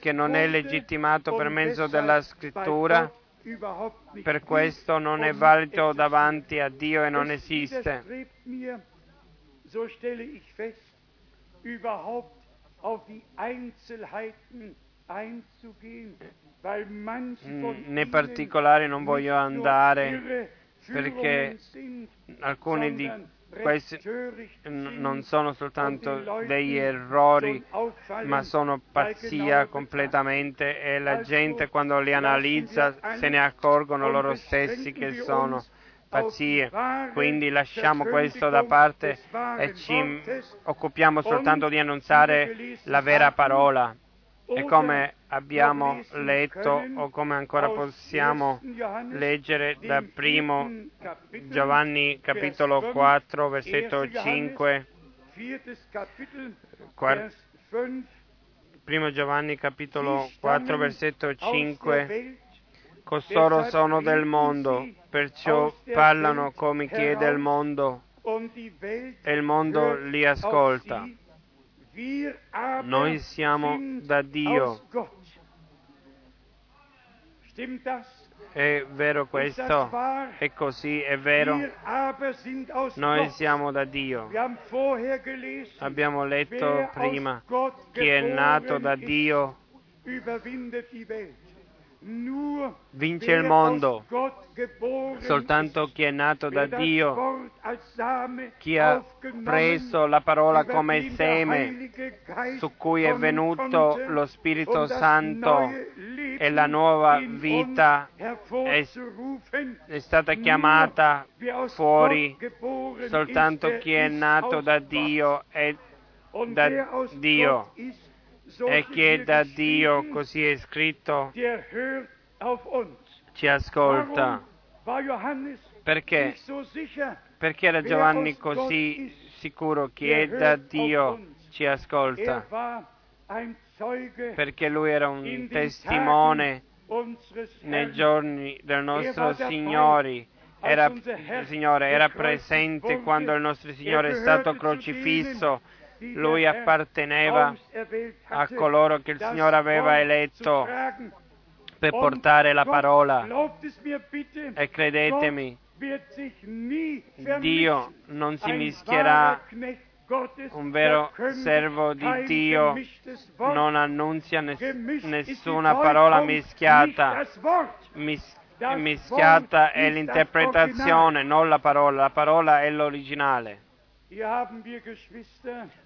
che non è legittimato per mezzo della Scrittura, per questo non è valido davanti a Dio e non esiste. Nei particolari non voglio andare perché alcuni di questi non sono soltanto degli errori, ma sono pazzia completamente e la gente quando li analizza se ne accorgono loro stessi che sono pazzie. Quindi lasciamo questo da parte e ci occupiamo soltanto di annunciare la vera parola. E come abbiamo letto o come ancora possiamo leggere da primo Giovanni capitolo 4 versetto 5 primo Giovanni capitolo 4 versetto 5 costoro sono del mondo perciò parlano come chi è del mondo. e il mondo li ascolta. noi siamo da Dio. È vero questo? È così, è vero? Noi siamo da Dio. Abbiamo letto prima chi è nato da Dio vince il mondo. Soltanto chi è nato da Dio, chi ha preso la parola come seme su cui è venuto lo Spirito Santo e la nuova vita hervorzurufen. è stata chiamata fuori. Soltanto chi è nato da. Dio è da Dio. E steht chi è hier da Dio, così è scritto, uns. ci ascolta. Perché? Perché era Giovanni così sicuro chi der è da Dio ci ascolta? Er Perché lui era un testimone nei giorni del Er nostro Signore. Era, Signore, era presente quando il nostro Signore è Er stato crocifisso. Lui apparteneva a coloro che il Signore aveva eletto per portare la parola. E credetemi, Dio non si mischierà un vero servo di Dio non annunzia ness- nessuna parola mischiata. Mis- mischiata è l'interpretazione, non la parola. La parola è l'originale.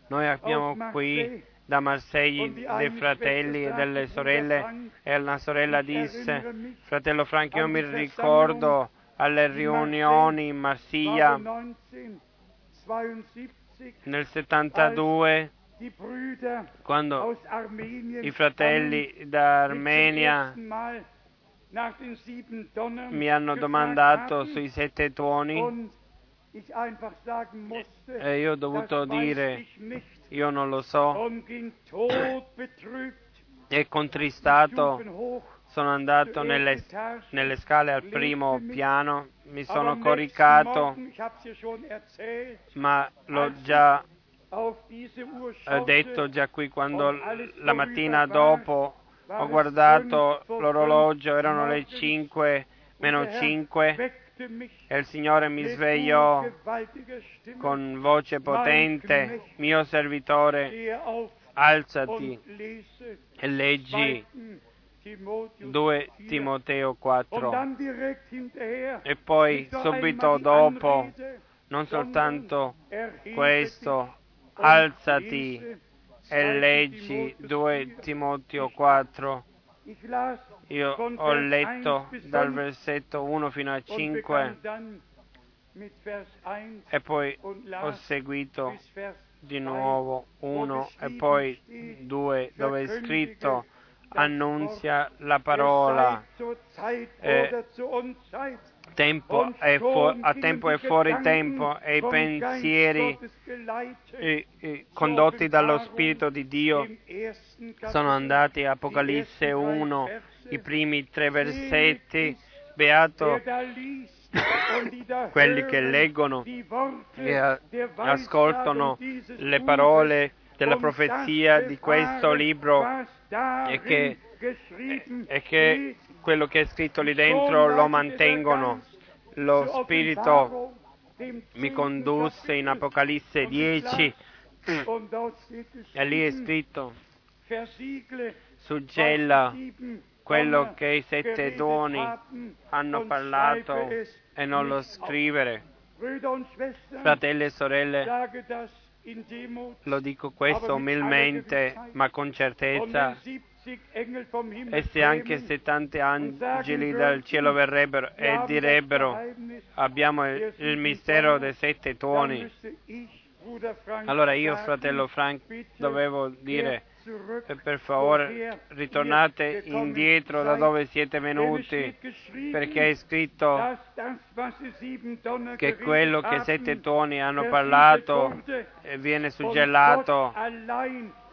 Noi abbiamo qui da Marseille dei fratelli e delle sorelle. E una sorella disse, fratello Frank, io mi ricordo alle riunioni in Marsiglia war 1972, nel 72 die Brüder quando i fratelli kamen, da mich zum Armenia ersten Mal nach den sieben Donnern mi hanno domandato sui sette tuoni e io ho dovuto dire io non lo so. E contristato. Sono andato nelle, nelle scale al primo piano, mi sono coricato, ma l'ho già eh, detto già qui quando la mattina dopo ho guardato l'orologio, erano le morgens, 5 und meno der Herr 5 weckte mich e il Signore mi svegliò con voce potente, mio servitore, alzati e leggi 2. Timotheus 2 4. Timoteo Und 4. dann direkt hinterher, E poi subito dopo, non soltanto questo, alzati e 2. leggi Timotheus 2 4. Timoteo 4. Io ho letto 1 bis dal 5 versetto 1 fino a und 5 begann dann mit Vers 1 e poi ho seguito di 3, nuovo wo 1 e poi steht, 2 dove è scritto annunzia la parola Eh, Unzeit. Tempo e fu- a tempo e fuori tempo e i pensieri eh, eh, condotti dallo Spirito di Dio sono andati Apocalisse ersten drei 1, Verse. i primi tre versetti, beato quelli che leggono e ascoltano le parole della profezia di questo libro e che, e che. Quello che è scritto lì dentro lo mantengono. Lo Spirito mi condusse in Apocalisse 10 e lì è scritto suggella quello che i sette doni hanno parlato e non lo scrivere. Fratelli e sorelle, lo dico questo umilmente, ma con certezza. E se anche se tanti angeli dal cielo verrebbero e direbbero abbiamo il, mistero dei sette tuoni, allora io, fratello Frank, dovevo dire eh, per favore ritornate indietro da dove siete venuti, perché è scritto che quello che sette tuoni hanno parlato viene suggellato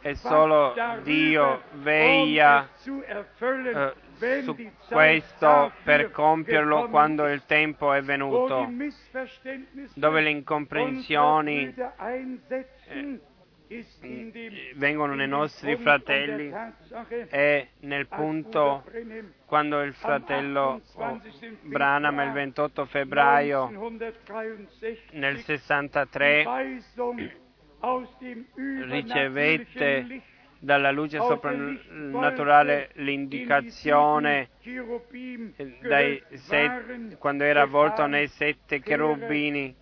e solo Dio veglia eh, su questo per compierlo quando il tempo è venuto, dove le incomprensioni eh, vengono nei nostri fratelli è nel punto quando il fratello Branham il 28 febbraio nel 63 ricevette dalla luce soprannaturale l'indicazione set, quando era avvolto nei sette cherubini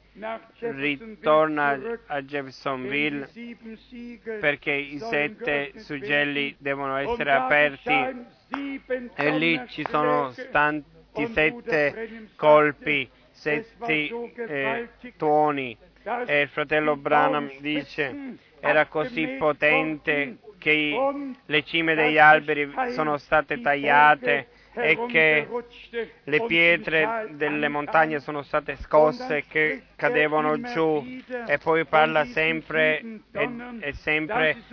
ritorna a Jeffersonville perché i sette suggelli devono essere aperti. e lì ci sono tanti sette colpi, sette eh, tuoni e il fratello Branham dice era così potente che le cime degli alberi sono state tagliate e che le pietre delle montagne sono state scosse e che cadevano giù. e poi parla sempre e, e sempre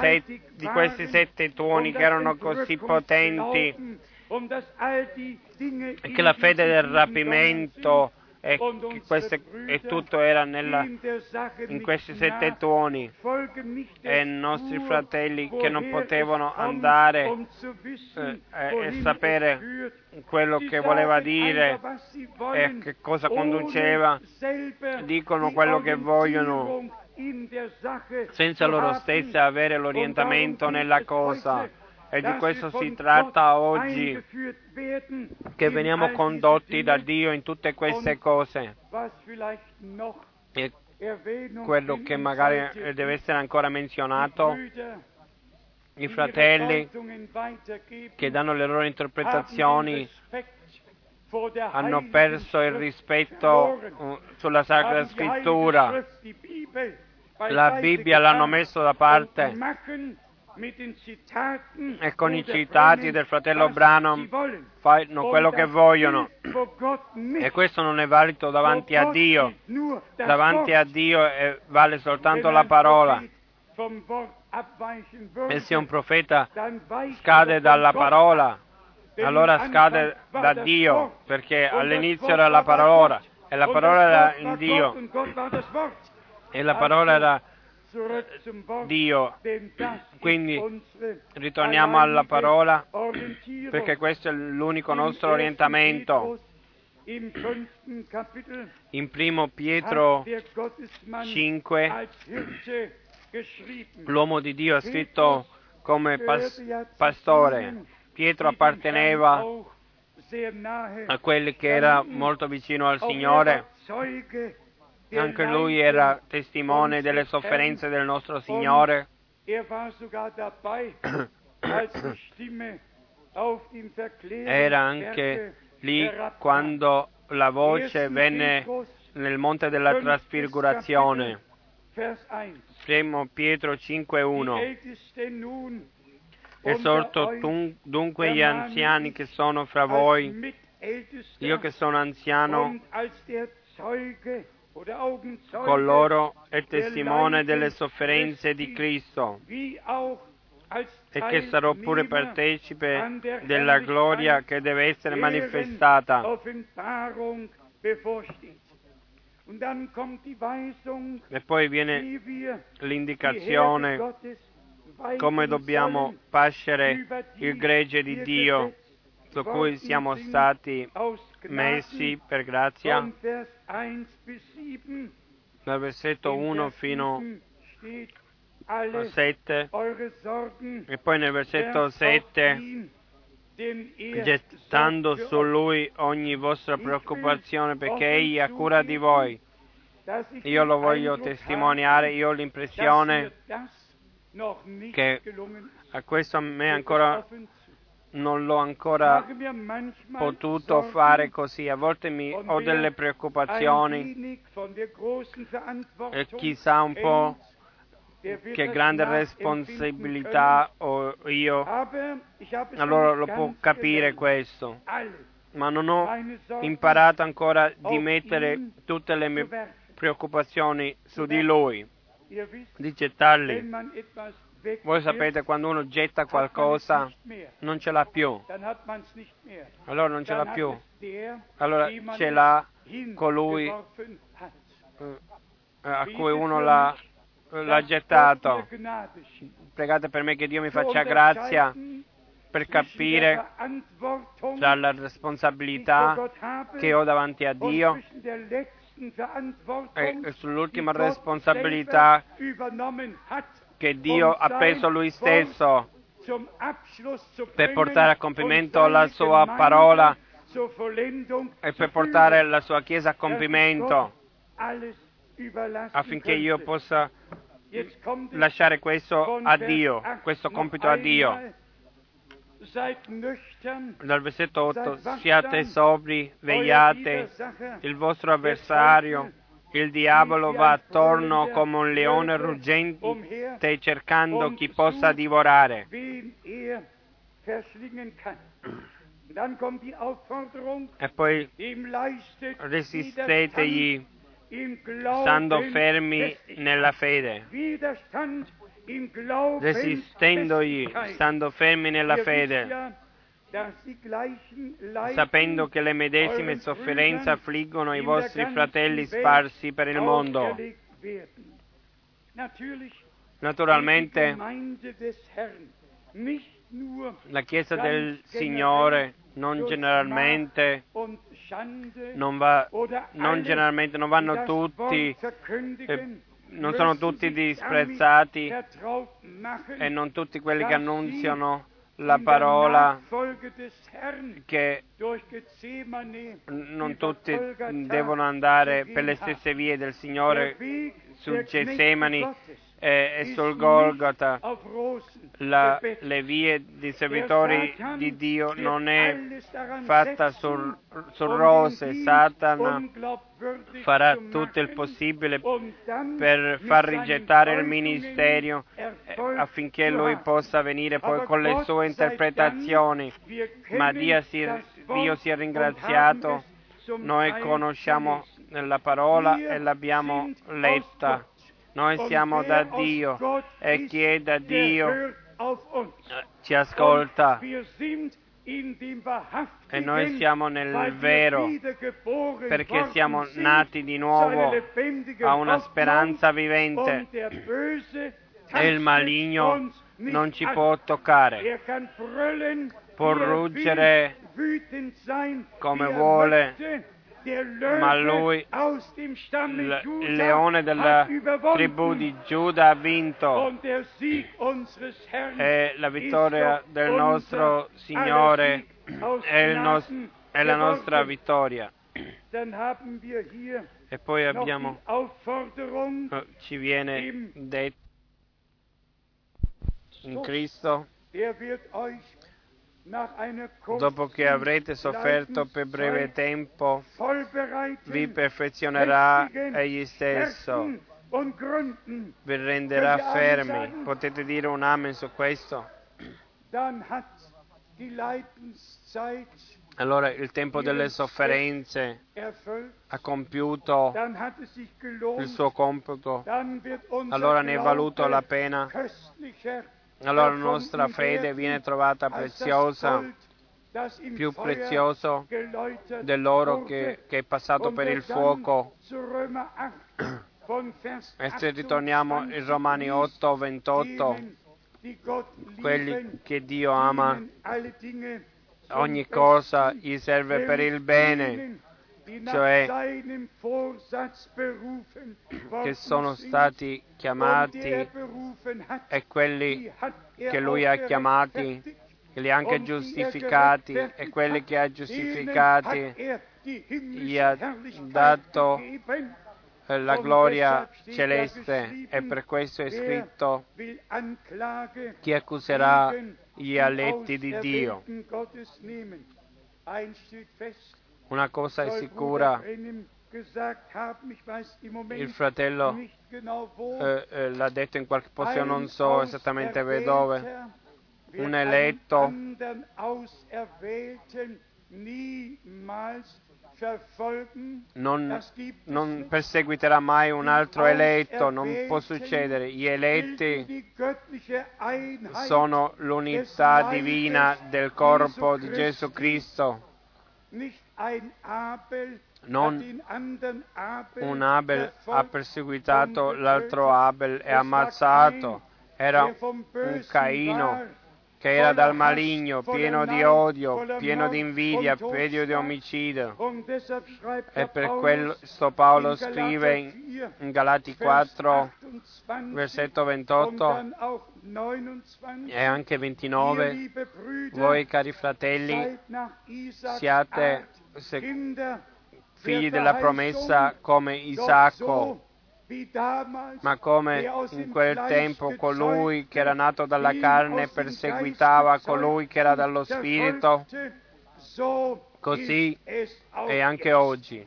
set, di questi sette tuoni che erano così potenti e che la fede del rapimento e, queste, e tutto era nella, in questi sette tuoni. E i nostri fratelli che non potevano andare eh, e sapere quello che voleva dire e che cosa conduceva, dicono quello che vogliono. Senza loro stessi avere l'orientamento nella cosa e di questo si tratta oggi, che veniamo condotti da Dio in tutte queste cose. E quello che magari deve essere ancora menzionato, i fratelli che danno le loro interpretazioni hanno perso il rispetto uh, sulla Sacra Scrittura. La Bibbia l'hanno messo da parte e con i citati del fratello Branham fanno quello che vogliono. E questo non è valido davanti a Dio. davanti a Dio vale soltanto la parola. E se un profeta scade dalla parola. Allora scade da Dio perché all'inizio era la parola. E la parola era in Dio. E la parola era Dio. Quindi ritorniamo alla parola perché questo è l'unico nostro orientamento. In primo Pietro 5 l'uomo di Dio ha scritto come pas- pastore. Pietro apparteneva a quelli che era molto vicino al Signore anche lui era testimone delle sofferenze del nostro Signore. Era anche lì quando la voce venne nel monte della trasfigurazione. Primo Pietro 5.1 Esorto dunque gli anziani che sono fra voi, io che sono anziano, con loro è testimone delle sofferenze di Cristo e che sarò pure partecipe della gloria che deve essere manifestata. E poi viene l'indicazione come dobbiamo pascere il gregge di Dio su cui siamo stati messi per grazia dal versetto 1 fino a 7 e poi nel versetto 7 gettando su lui ogni vostra preoccupazione perché egli ha cura di voi. Io lo voglio testimoniare, io ho l'impressione che a questo a me ancora non l'ho ancora potuto fare così. A volte mi, ho delle preoccupazioni e chissà un po' che grande responsabilità ho io. Allora lo può capire questo. Ma non ho imparato ancora di mettere tutte le mie preoccupazioni su di lui, di gettarli voi sapete quando uno getta qualcosa non ce l'ha più. Allora non ce l'ha più. Allora ce l'ha colui eh, a cui uno l'ha l'ha gettato. Pregate per me che Dio mi faccia grazia per capire Verantwortung, tra la die ich vor responsabilità che ho davanti a Dio e sull'ultima die Gott responsabilità che Dio ha preso Lui stesso per portare a compimento la sua parola e per portare la sua Chiesa a compimento affinché io possa lasciare questo a Dio, 8 questo compito a Dio. Dal versetto 8, Seid wachsam, siate sobri, vegliate, il vostro avversario, il diavolo va attorno come un leone ruggente cercando chi possa divorare. E poi resistetegli stando fermi nella fede, resistendogli stando fermi nella fede, sapendo che le medesime sofferenze affliggono i vostri fratelli sparsi per il mondo. Naturalmente la Chiesa del Signore non generalmente non, va, non generalmente non vanno tutti, verkündigen, non sono tutti disprezzati e non tutti quelli che annunziano la parola che non tutti devono andare per le stesse vie del Signore su Getsemani e, sul Rosen La- le vie di Der servitori di Dio non è fatta sul um rose. Satana farà tutto il possibile per far rigettare il ministero eh, affinché lui possa venire poi con le sue interpretazioni. Ma Dio sia, Dio sia ringraziato. Noi conosciamo la parola e l'abbiamo letta. Noi siamo da Dio e chi è da Dio eh, ci ascolta. E noi siamo nel vero, perché siamo nati di nuovo a una speranza vivente. e il maligno non ci può toccare. Er Può er ruggere come er vuole, ma lui, Il, leone della tribù di Giuda ha vinto. E la vittoria del nostro Signore è, nos- è la nostra vittoria. E poi abbiamo, eh, ci viene detto in Cristo, dopo che avrete sofferto per breve tempo, vi perfezionerà egli stesso, vi renderà fermi. Potete dire un amen su questo? Allora il tempo delle sofferenze ha compiuto il suo compito, allora ne è valuto la pena, la erfunden nostra fede viene trovata preziosa, più prezioso dell'oro che, che è passato per il fuoco. zu Römer 8 von Vers E se ritorniamo in 28 Romani 8, 28, denen, die Gott quelli che Dio ama, ogni cosa gli serve per il bene, cioè che sono stati er chiamati hat, e quelli er che lui ha chiamati, che li ha anche die er giustificati e quelli che ha giustificati er gli ha dato la gloria celeste. E per questo è scritto chi accuserà gli aletti di Dio. Una cosa è sicura, il fratello eh, eh, l'ha detto in qualche posto, io non so esattamente dove, un eletto. non, non perseguiterà mai un altro eletto, non può succedere. Gli eletti sono l'unità divina del corpo di Gesù Cristo, Non un Abel ha perseguitato l'altro. Abel e war ammazzato. Era un Caino che era dal maligno, pieno di odio, pieno di invidia, pieno di omicidio. E der per questo Paolo scrive in 4, in Galati Vers 4, 28 versetto und 28 dann auch 29. e anche Ihr, 29, liebe Brüder, voi cari fratelli siate figli della promessa come Isacco, ma come in quel tempo colui che era nato dalla carne perseguitava colui che era dallo spirito, così e anche oggi.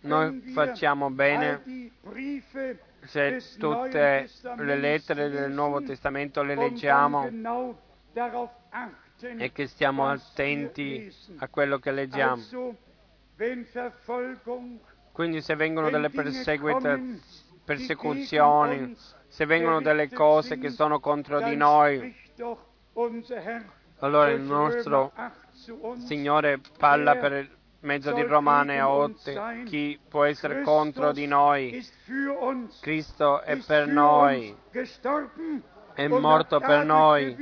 Noi facciamo bene se tutte le lettere del Nuovo Testamento le leggiamo e che stiamo attenti a quello che leggiamo. Quindi se vengono delle persecuzioni, se vengono delle cose che sono contro di noi, allora il nostro Römer 8 zu uns, Signore parla per mezzo di Romane 8, chi può essere contro di noi? Cristo è per noi, è morto hat per noi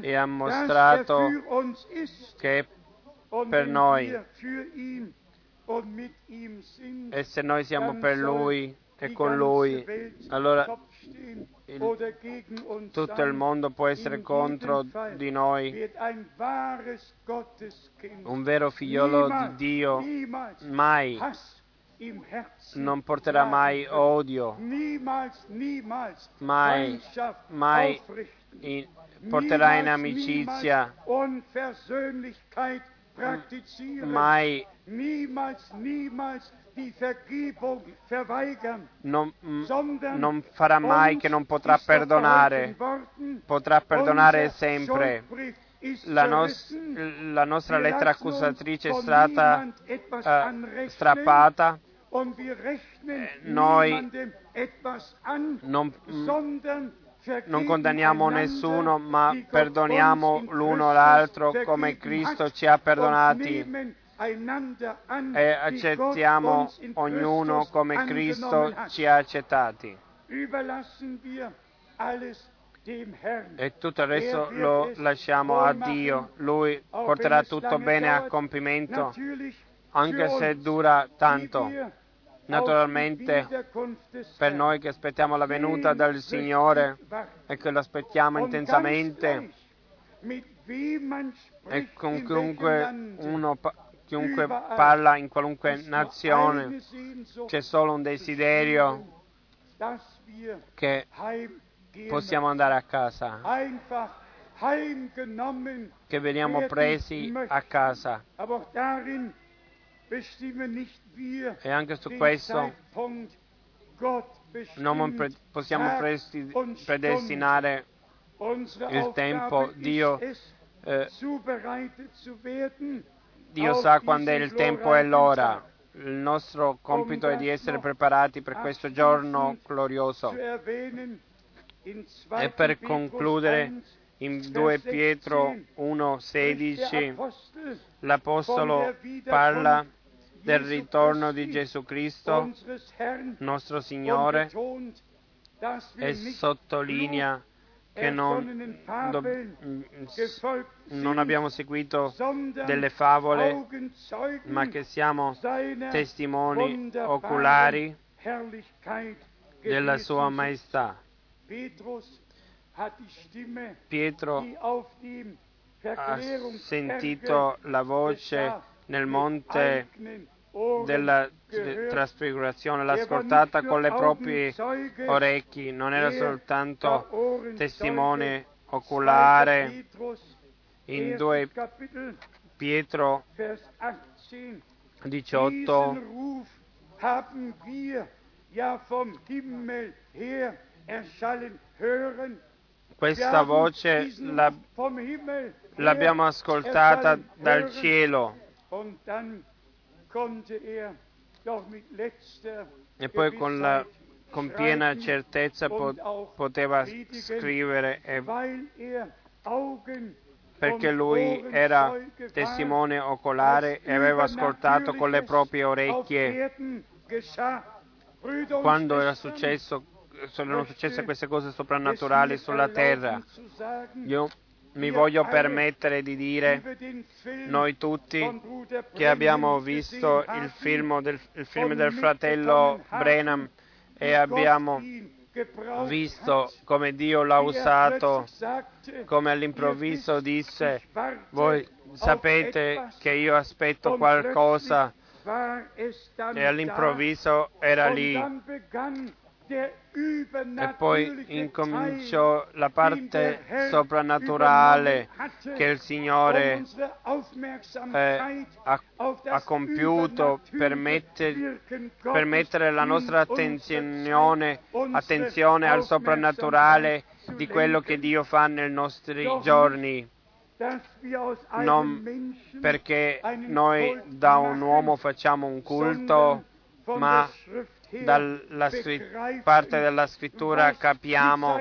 e ha mostrato er ist. che per noi. e se noi siamo per Lui e con Lui, allora il- tutto il mondo può essere contro di noi. Un vero figliolo di Dio mai non porterà mai odio, Mai, mai in- porterà in amicizia, mai. Non, non farà mai che non potrà perdonare, potrà perdonare sempre. La, nos- la nostra lettera accusatrice è stata eh, strappata, Eh, noi non, non condanniamo nessuno, ma perdoniamo l'uno l'altro come Cristo ci ha perdonati e accettiamo ognuno come Cristo ci ha accettati. E tutto il resto Er lo lasciamo a Dio. Lui porterà tutto bene a compimento, anche se dura tanto. Naturalmente, Per noi che aspettiamo la venuta del Signore e che lo aspettiamo intensamente, e con chiunque uno chiunque parla in qualunque nazione, c'è solo un desiderio che possiamo andare a casa, che veniamo presi a casa. E anche su questo non possiamo predestinare il tempo. Dio, eh, Dio sa quando è il tempo e l'ora. Il nostro compito è di essere preparati per questo giorno glorioso. zu erwähnen, in 2. E per concludere, 1, in 2 Pietro spricht 1,16 der Apostel l'Apostolo parla del ritorno di Gesù Cristo, nostro Signore, e sottolinea che non, do- mm, non abbiamo seguito delle favole, ma che siamo testimoni oculari della Sua. Maestà. Pietro ha sentito la voce nel monte della gehört. trasfigurazione, l'ha ascoltata con le nur proprie Augenzeuge, orecchi, non era er soltanto testimone 2. oculare. In erstes 2 Kapitel, Pietro Vers 18. 18 Diesen Ruf haben wir ja vom Himmel her erschallen hören. Wir questa voce l'abbiamo ascoltata dal cielo e poi con, la- con piena certezza poteva scrivere er perché lui era testimone ocolare e aveva ascoltato con le proprie orecchie quando era successo, sono successe queste cose soprannaturali sulla terra. Io mi voglio permettere di dire, noi tutti che abbiamo visto il film del, il film del fratello Brenham e abbiamo visto come Dio l'ha usato, come all'improvviso disse, voi sapete che io aspetto qualcosa e all'improvviso era lì. E poi incominciò la parte soprannaturale che il Signore eh, ha, ha, compiuto per, metter, per, mettere la nostra attenzione, attenzione al soprannaturale di quello che Dio fa nei nostri giorni. non perché noi da un uomo facciamo un culto, ma dalla parte della scrittura capiamo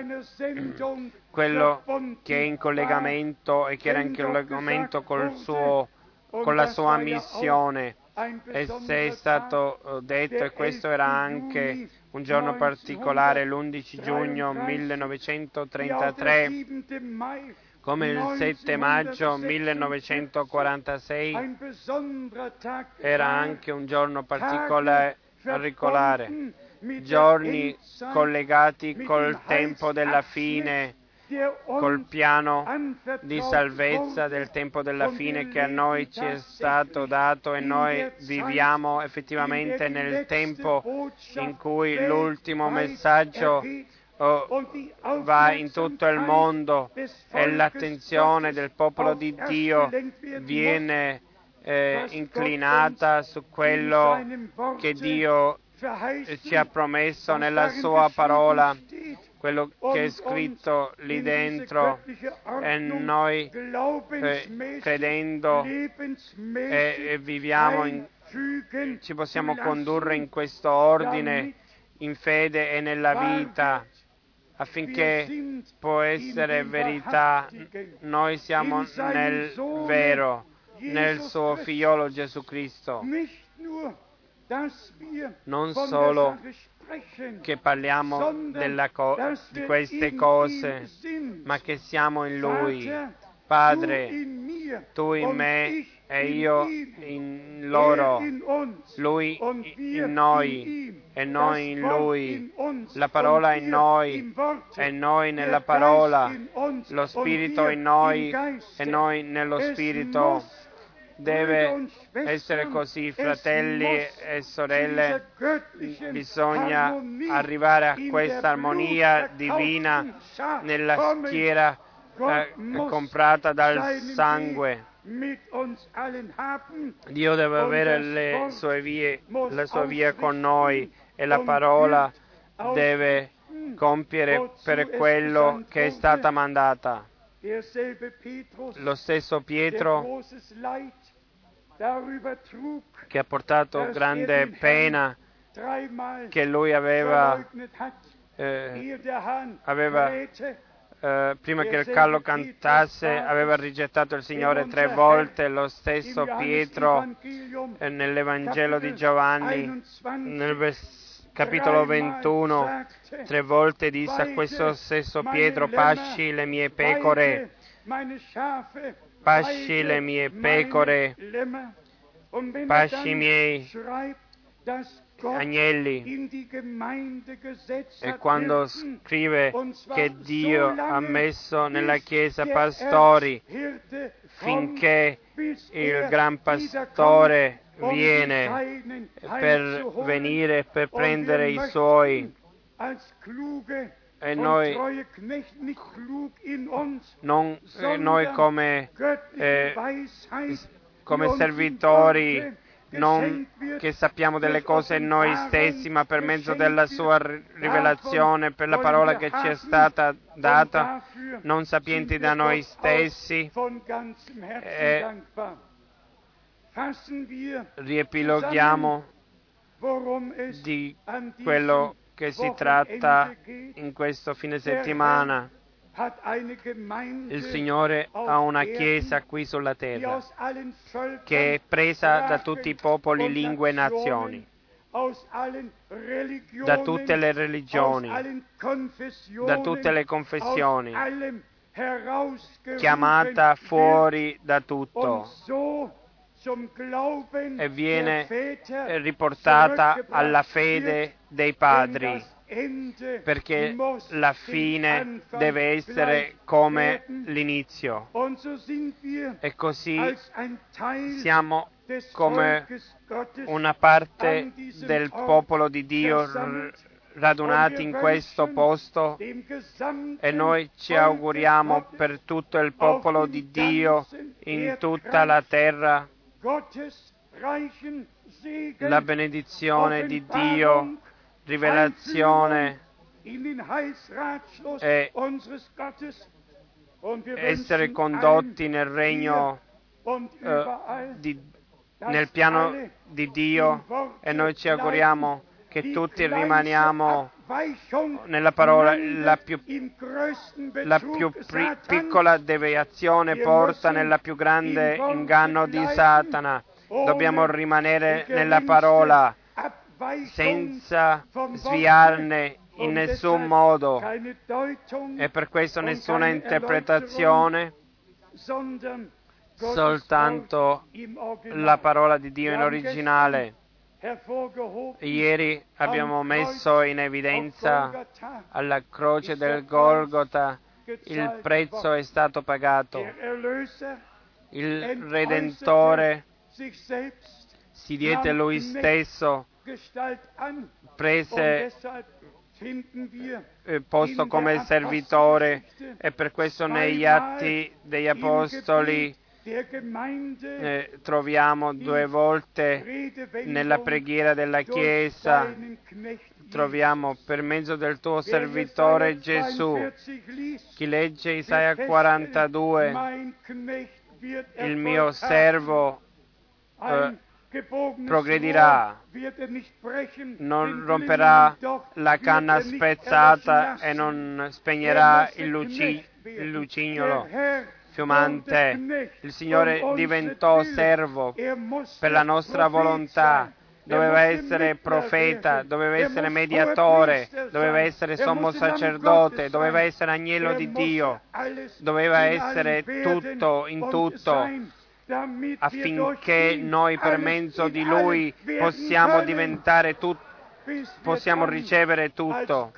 quello che è in collegamento e che era in collegamento suo, con la sua missione. E se è stato eh, detto, e questo era anche un giorno particolare, l'11 giugno 1933, come il 7 maggio 1946 era anche un giorno particolare, giorni collegati col tempo della fine, col piano di salvezza del tempo della fine che a noi ci è stato dato e noi viviamo effettivamente nel tempo in cui l'ultimo messaggio va in tutto il mondo e l'attenzione del popolo di Dio viene eh, inclinata su quello che Dio ci ha promesso nella sua parola, quello che è scritto lì dentro e noi eh, credendo e, e viviamo in, ci possiamo condurre in questo ordine in fede e nella vita affinché può essere verità. Noi siamo nel vero, nel suo figliolo Gesù Cristo. Non solo che parliamo co- di queste cose, ma che siamo in Lui. Padre, tu in me e io in loro, Lui in noi e noi in Lui, la parola in noi e noi nella parola, lo Spirito in noi e noi nello Spirito. Deve essere così, fratelli e sorelle, bisogna arrivare a questa armonia divina nella schiera eh, comprata dal sangue. Dio deve avere le sue vie, la sua via con noi e la parola deve compiere per quello che è stata mandata. Lo stesso Pietro che ha portato grande pena che lui aveva, eh, aveva eh, prima che il callo cantasse, aveva rigettato il Signore tre volte, lo stesso Pietro eh, nell'Evangelo di Giovanni, nel vers- capitolo 21, tre volte disse a questo stesso Pietro, pasci le mie pecore, pasci le mie pecore, pasci i miei agnelli. E quando scrive che Dio ha messo nella Chiesa pastori finché il gran pastore viene per venire per prendere i suoi e noi, non, noi come, eh, come servitori non che sappiamo delle cose noi stessi, ma per mezzo della sua rivelazione, per la parola che ci è stata data, non sapienti da noi stessi. E riepiloghiamo di quello che si tratta in questo fine settimana. Il Signore ha una chiesa qui sulla terra che è presa da tutti i popoli, lingue e nazioni, da tutte le religioni, da tutte le confessioni, chiamata fuori da tutto e viene riportata alla fede dei padri, perché la fine deve essere come l'inizio. E così siamo come una parte del popolo di Dio radunati in questo posto. e noi ci auguriamo per tutto il popolo di Dio in tutta la terra la benedizione di Dio, rivelazione, e essere condotti nel regno eh, di- nel piano di Dio. E noi ci auguriamo che tutti rimaniamo nella parola la più, la più pri- piccola deviazione porta nella più grande inganno di Satana. Dobbiamo rimanere nella parola senza sviarne in nessun modo e per questo nessuna interpretazione, soltanto la parola di Dio in originale. Ieri abbiamo messo in evidenza alla croce del Golgota il prezzo è stato pagato. Il Redentore si diede lui stesso, prese eh, posto come servitore e per questo negli atti degli Apostoli eh, troviamo due volte nella preghiera della Chiesa, troviamo per mezzo del tuo servitore Gesù. Chi legge Isaia 42, il mio servo eh, progredirà, non romperà la canna spezzata e non spegnerà il, luci- il lucignolo fiumante. Il Signore diventò servo per la nostra volontà. Doveva essere profeta, doveva essere mediatore, doveva essere sommo sacerdote, doveva essere agnello di Dio, doveva essere tutto in tutto affinché noi per mezzo di Lui possiamo diventare tutto possiamo ricevere tutto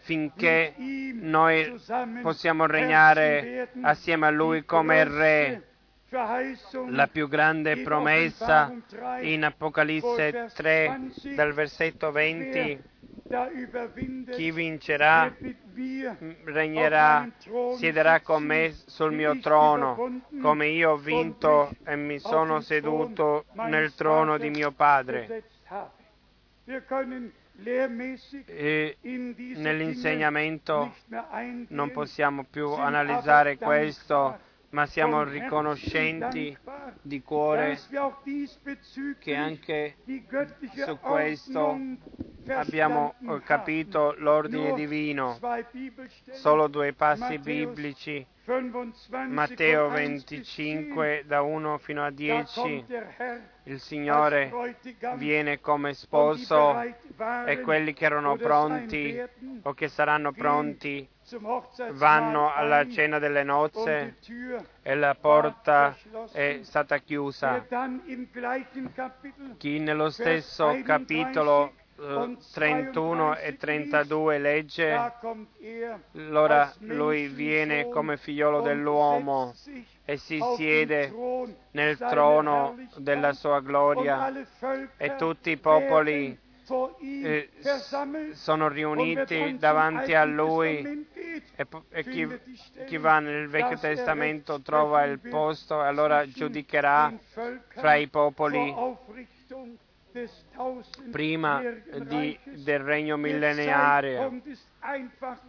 finché noi possiamo regnare assieme a Lui come Re. La più grande promessa in Apocalisse 3 dal versetto 20 chi vincerà regnerà, siederà con me sul mio trono, come io ho vinto e mi sono seduto nel trono di mio Padre. E nell'insegnamento non possiamo più analizzare questo, ma siamo riconoscenti di cuore che anche su questo abbiamo capito l'ordine divino. Solo due passi biblici, Matteo 25 da 1 fino a 10. Il Signore viene come sposo e quelli che erano pronti o che saranno pronti vanno alla cena delle nozze e la porta è stata chiusa. Chi nello stesso capitolo 31 e 32 legge, allora lui viene come figliolo dell'uomo e si siede nel trono della sua gloria e tutti i popoli eh, sono riuniti davanti a lui e, e chi, chi, va nel Vecchio Testamento trova il posto e allora giudicherà fra i popoli prima di, del regno millenario.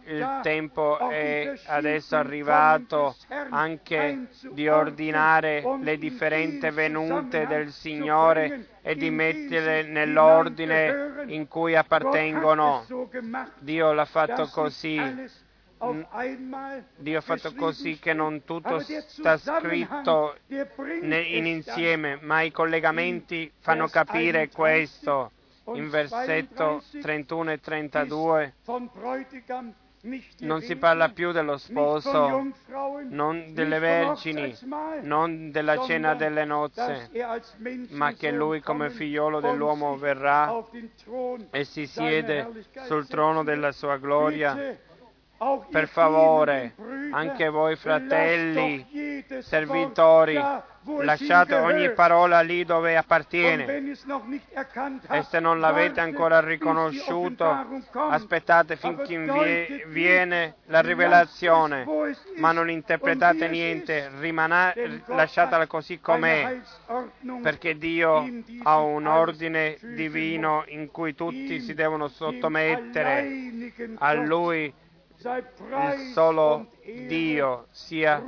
Il tempo è adesso arrivato anche di ordinare le differenti venute del Signore e di metterle nell'ordine in cui appartengono. Dio l'ha fatto così Dio ha fatto così che non tutto sta scritto in insieme, ma i collegamenti fanno capire questo. In versetto 31 e 32 non si parla più dello sposo, non delle vergini, non della cena delle nozze, ma che lui come figliolo dell'uomo verrà e si siede sul trono della sua gloria. Per favore, anche voi fratelli, servitori, lasciate ogni parola lì dove appartiene. E se non l'avete ancora riconosciuto, aspettate finché viene la rivelazione, ma non interpretate niente, rimana, lasciatela così com'è, perché Dio ha un ordine divino in cui tutti si devono sottomettere. A Lui il solo Dio sia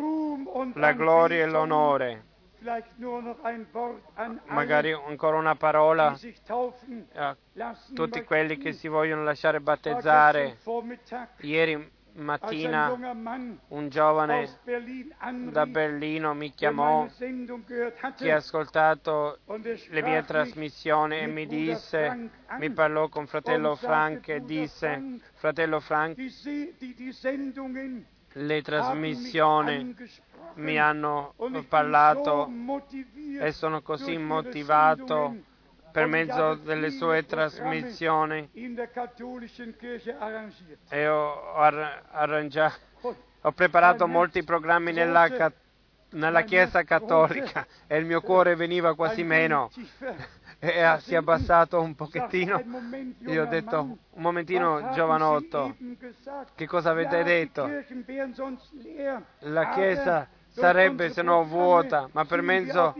la gloria e l'onore. Magari ancora una parola a tutti quelli che si vogliono lasciare battezzare. Ieri mattina un giovane da Berlino mi chiamò che ha ascoltato le mie trasmissioni e mi disse, mi parlò con fratello Frank e disse, fratello Frank, le trasmissioni mi hanno parlato e sono così motivato per mezzo delle sue trasmissioni. e ho arrangiato, ho preparato molti programmi nella, nella Chiesa cattolica. E il mio cuore veniva quasi meno. E si è abbassato un pochettino. Io ho detto, un momentino giovanotto, che cosa avete detto? La Chiesa sarebbe se no vuota, ma per mezzo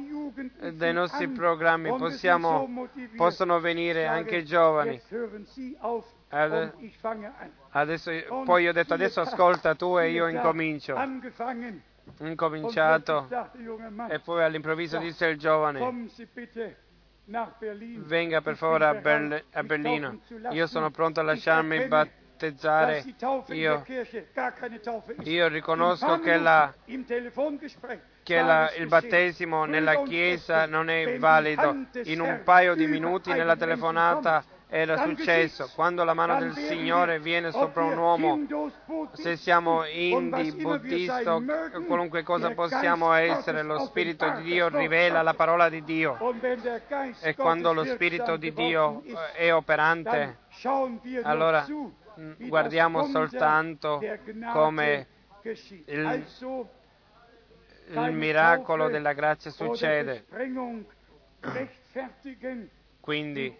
dei nostri programmi possiamo, possono venire anche i giovani. Adesso, poi ho detto adesso ascolta tu e io incomincio. Incominciato e poi all'improvviso disse il giovane venga per favore a, Berl- a Berlino, io sono pronto a lasciarmi battezzare. Io, io riconosco che la, che la, il battesimo nella Chiesa non è valido. In un paio di minuti nella telefonata era successo. Quando la mano del Signore viene sopra un uomo, se siamo indi, buddisti, qualunque cosa possiamo essere, lo Spirito di Dio rivela la parola di Dio. E quando lo Spirito di Dio è operante, allora guardiamo soltanto come il, il miracolo della grazia succede. Quindi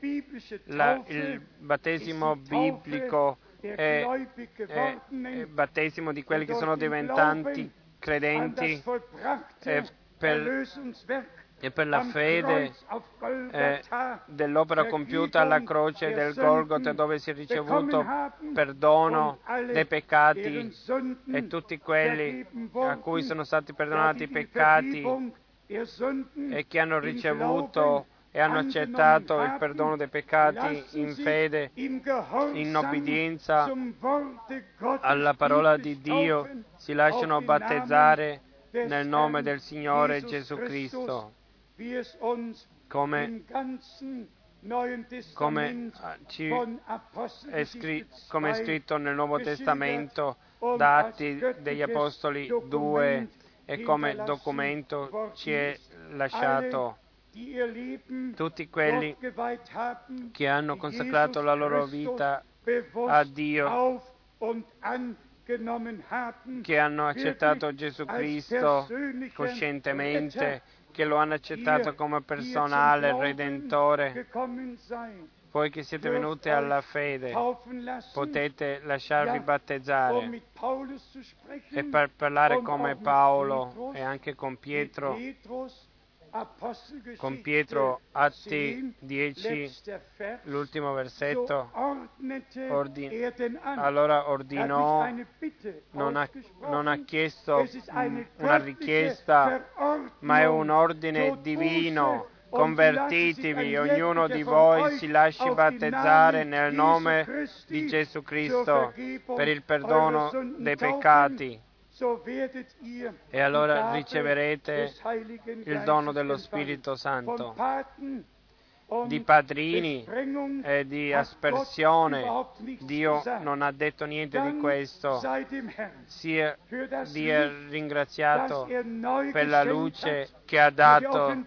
la, il battesimo biblico è, il battesimo di quelli che sono diventati credenti per, e per la fede eh, dell'opera compiuta alla croce del Golgotha dove si è ricevuto perdono dei peccati e tutti quelli a cui sono stati perdonati i peccati e che hanno ricevuto e hanno accettato il perdono dei peccati in fede, in obbedienza alla parola di Dio, si lasciano battezzare nel nome del Signore Gesù Cristo, come, come, ci è scritto, come è scritto nel Nuovo Testamento da Atti degli Apostoli 2 e come documento ci è lasciato. tutti quelli che hanno consacrato la loro vita a Dio, che hanno accettato Gesù Cristo coscientemente, che lo hanno accettato come personale Redentore. Voi che siete venuti alla fede, potete lasciarvi battezzare e per parlare come Paolo e anche con Pietro con Pietro, Atti 10, l'ultimo versetto, ordin- allora ordinò, non ha, non ha chiesto una richiesta, ma è un ordine divino. Convertitevi, ognuno di voi si lasci battezzare nel nome di Gesù Cristo per il perdono dei peccati e allora riceverete il dono dello Spirito Santo. Di padrini e di aspersione, Dio non ha detto niente di questo. Sia Dio ringraziato per la luce che ha dato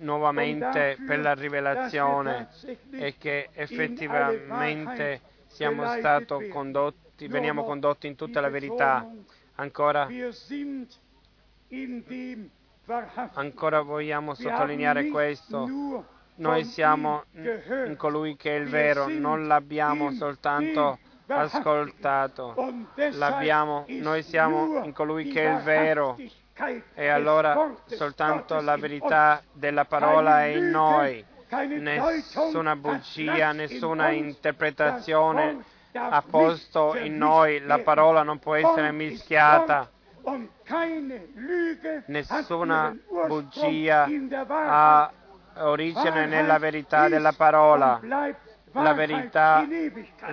nuovamente per la rivelazione e che effettivamente siamo stati condotti, veniamo condotti in tutta la verità. Ancora, ancora vogliamo sottolineare questo. Noi siamo in colui che è il vero, non l'abbiamo soltanto ascoltato, l'abbiamo, noi siamo in colui che è il vero. E allora soltanto la verità della parola è in noi, nessuna bugia, nessuna interpretazione ha posto in noi, la parola non può essere mischiata, nessuna bugia ha origine nella verità della parola. La verità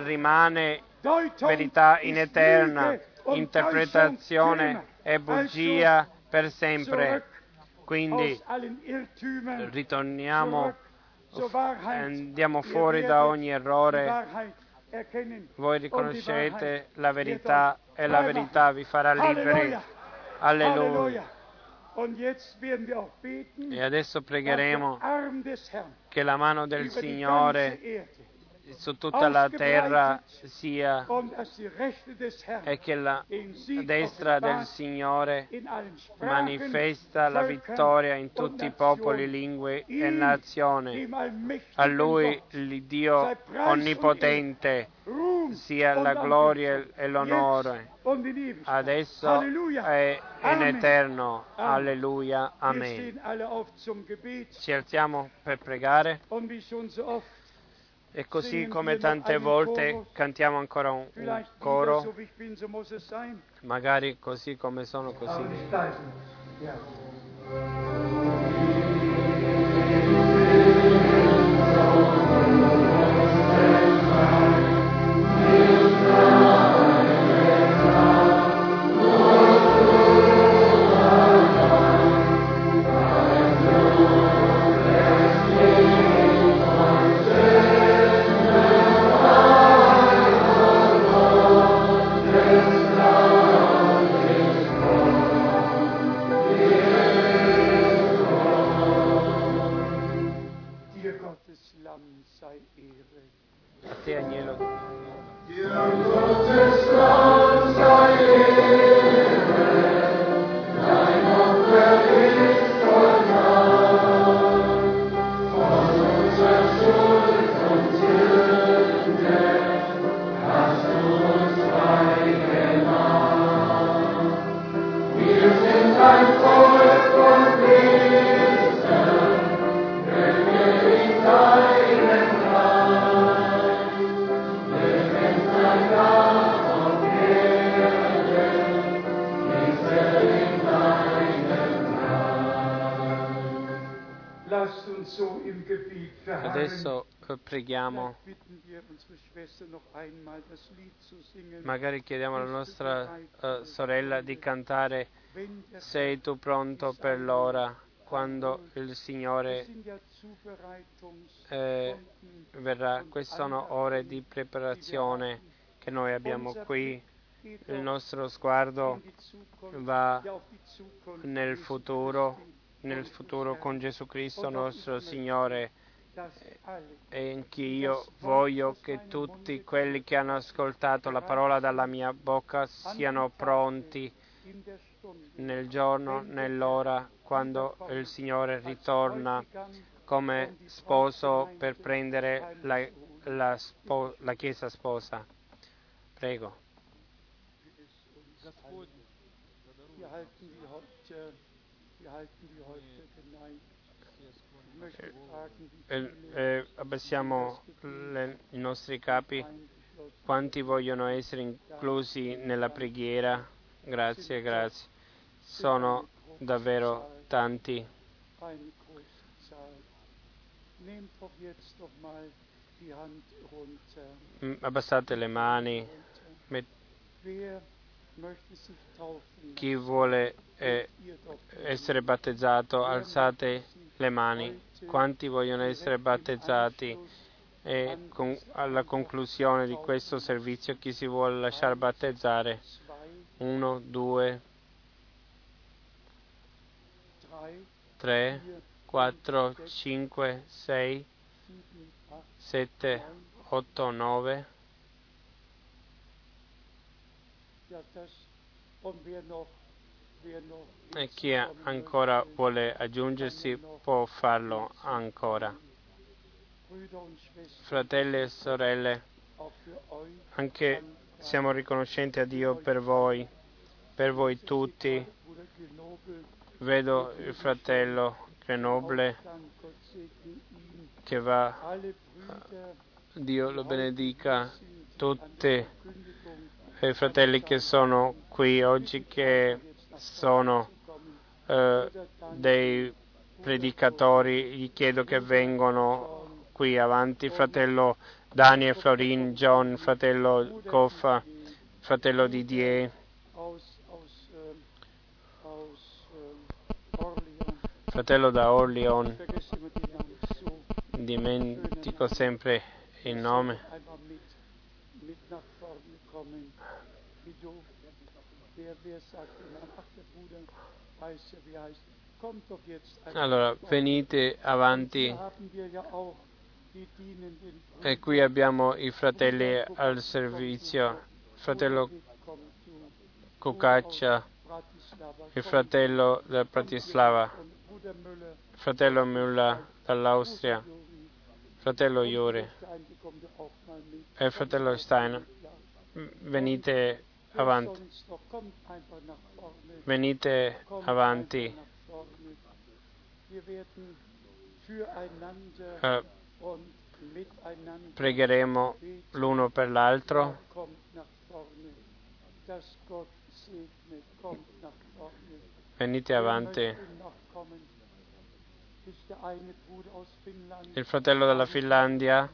rimane verità in eterna, interpretazione e bugia per sempre. Quindi ritorniamo, andiamo fuori da ogni errore. Voi riconoscete la verità e la verità vi farà liberi. Alleluia. E adesso pregheremo che la mano del Signore su tutta la terra sia e che la destra del Signore manifesta la vittoria in tutti i popoli, lingue e nazioni. A Lui, l'Iddio onnipotente, sia la gloria e l'onore, adesso e in eterno. Alleluia. Amen. Ci alziamo per pregare. E così come tante volte cantiamo ancora un, un coro, magari così come sono così. Magari chiediamo alla nostra eh, sorella di cantare Sei tu pronto per l'ora, quando il Signore eh, verrà. Queste sono ore di preparazione che noi abbiamo qui. Il nostro sguardo va nel futuro, nel futuro con Gesù Cristo nostro Signore. Alle E anch'io voglio che tutti quelli che hanno ascoltato la parola dalla mia bocca siano pronti nel giorno, nell'ora, quando il Signore ritorna come sposo per prendere la, la spo- la Chiesa sposa. Prego. Wir halten die Häupter, wir halten die Häupter Eh, eh, abbassiamo le- i nostri capi. Quanti vogliono essere inclusi nella preghiera? Grazie, grazie. Sono davvero tanti. Mm, Abbassate le mani. Met- Chi vuole eh, essere battezzato, alzate le mani. Quanti vogliono essere battezzati? E con- alla conclusione di questo servizio chi si vuole lasciare battezzare? Uno, due, tre, quattro, cinque, sei, sette, otto, nove. E chi ancora vuole aggiungersi può farlo ancora. Fratelli e sorelle, anche siamo riconoscenti a Dio per voi, per voi tutti. Vedo il fratello Grenoble che va, Dio lo benedica, sind i fratelli che sono qui oggi che sono eh, dei predicatori, gli chiedo che vengano qui avanti, fratello Daniel Florin, John, fratello Coffa, fratello Didier, fratello da Orleon, dimentico sempre il nome. Allora, venite avanti e qui abbiamo i fratelli al servizio, fratello Cucaccia, il fratello da Bratislava, fratello Müller dall'Austria, fratello mit. e fratello Stein. Venite avanti, venite avanti. Eh, pregheremo l'uno per l'altro. Venite avanti. Il fratello della Finlandia,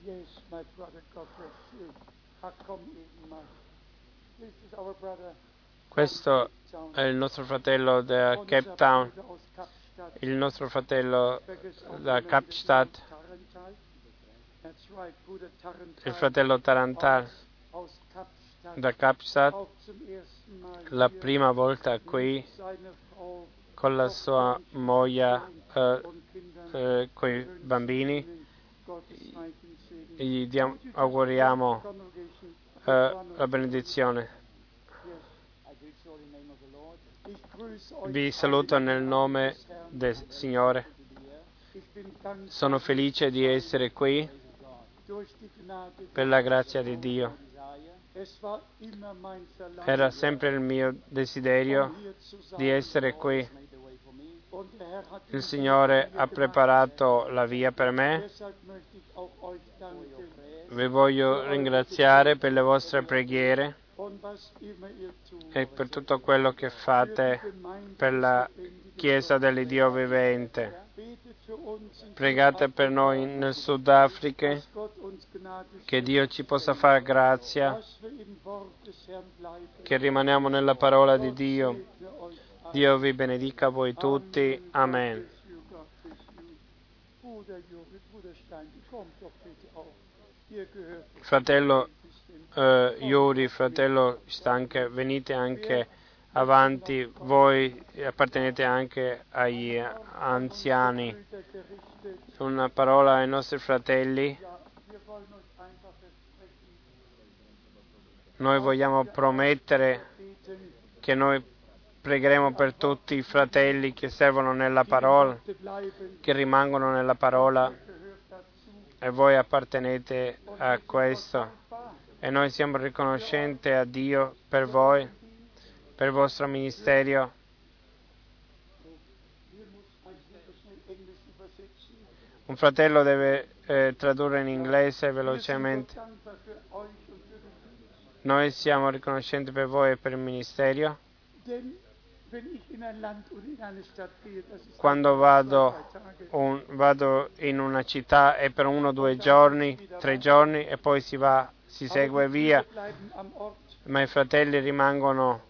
questo è il nostro fratello da Cape Town, il nostro fratello da Kapstadt, il fratello Tarantal da Kapstadt, la prima volta qui con la sua moglie, eh, eh, con i bambini. Gli diamo- auguriamo eh, la benedizione. Vi saluto nel nome del Signore. Sono felice di essere qui per la grazia di Dio. Era sempre il mio desiderio di essere qui. Il Signore ha preparato la via per me. Vi voglio ringraziare per le vostre preghiere e per tutto quello che fate per la Chiesa dell'Iddio vivente. Pregate per noi nel Sudafrica, che Dio ci possa fare grazia, che rimaniamo nella parola di Dio. Dio vi benedica voi tutti. Amen. Fratello eh, Iuri, fratello Stanche, venite anche avanti, voi appartenete anche agli anziani. Una parola ai nostri fratelli. Noi vogliamo promettere che noi pregheremo per tutti i fratelli che servono nella parola, che rimangono nella parola. E voi appartenete a questo. E noi siamo riconoscenti a Dio per voi, per il vostro ministero. Un fratello deve eh, tradurre in inglese velocemente. Noi siamo riconoscenti per voi e per il ministero, Quando vado, un, vado in una città è per uno o due giorni, tre giorni e poi si va, si segue via, ma i fratelli rimangono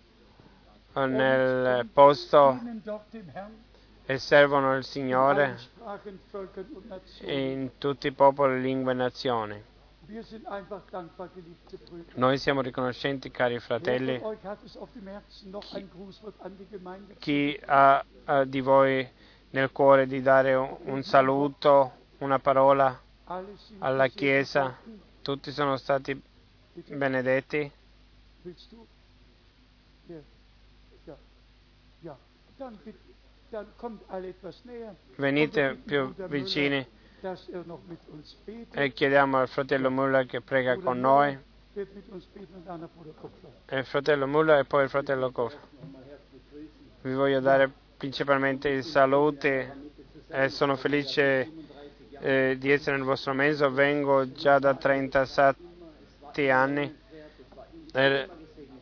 nel posto e servono il Signore in tutti i popoli, lingue e nazioni. Noi siamo riconoscenti, cari fratelli. Chi ha di voi nel cuore di dare un saluto, una parola alla Chiesa? Tutti sono stati benedetti? Venite più vicini e chiediamo al fratello Muller che prega con noi. E il fratello Muller e poi il fratello Koff. Vi voglio dare principalmente i saluti e sono felice eh, di essere nel vostro mezzo. Vengo già da 37 anni e,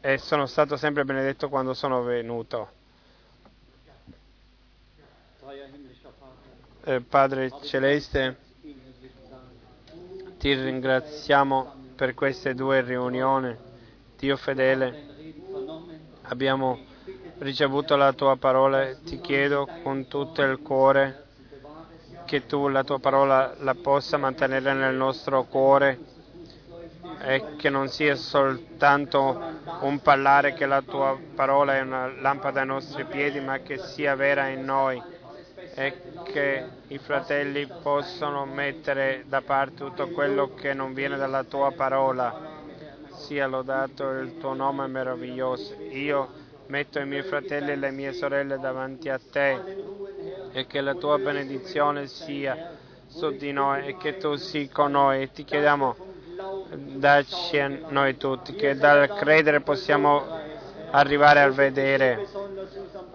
e sono stato sempre benedetto quando sono venuto. Eh, Padre Celeste, ti ringraziamo per queste due riunioni. Dio fedele, abbiamo ricevuto la tua parola ti chiedo con tutto il cuore che tu la tua parola la possa mantenere nel nostro cuore e che non sia soltanto un parlare che la tua parola è una lampada ai nostri piedi, ma che sia vera in noi e che i fratelli possano mettere da parte tutto quello che non viene dalla tua parola. Sia lodato il tuo nome meraviglioso. Io metto i miei fratelli e le mie sorelle davanti a te e che la tua benedizione sia su di noi e che tu sii con noi e ti chiediamo dacci a noi tutti che dal credere possiamo arrivare a vedere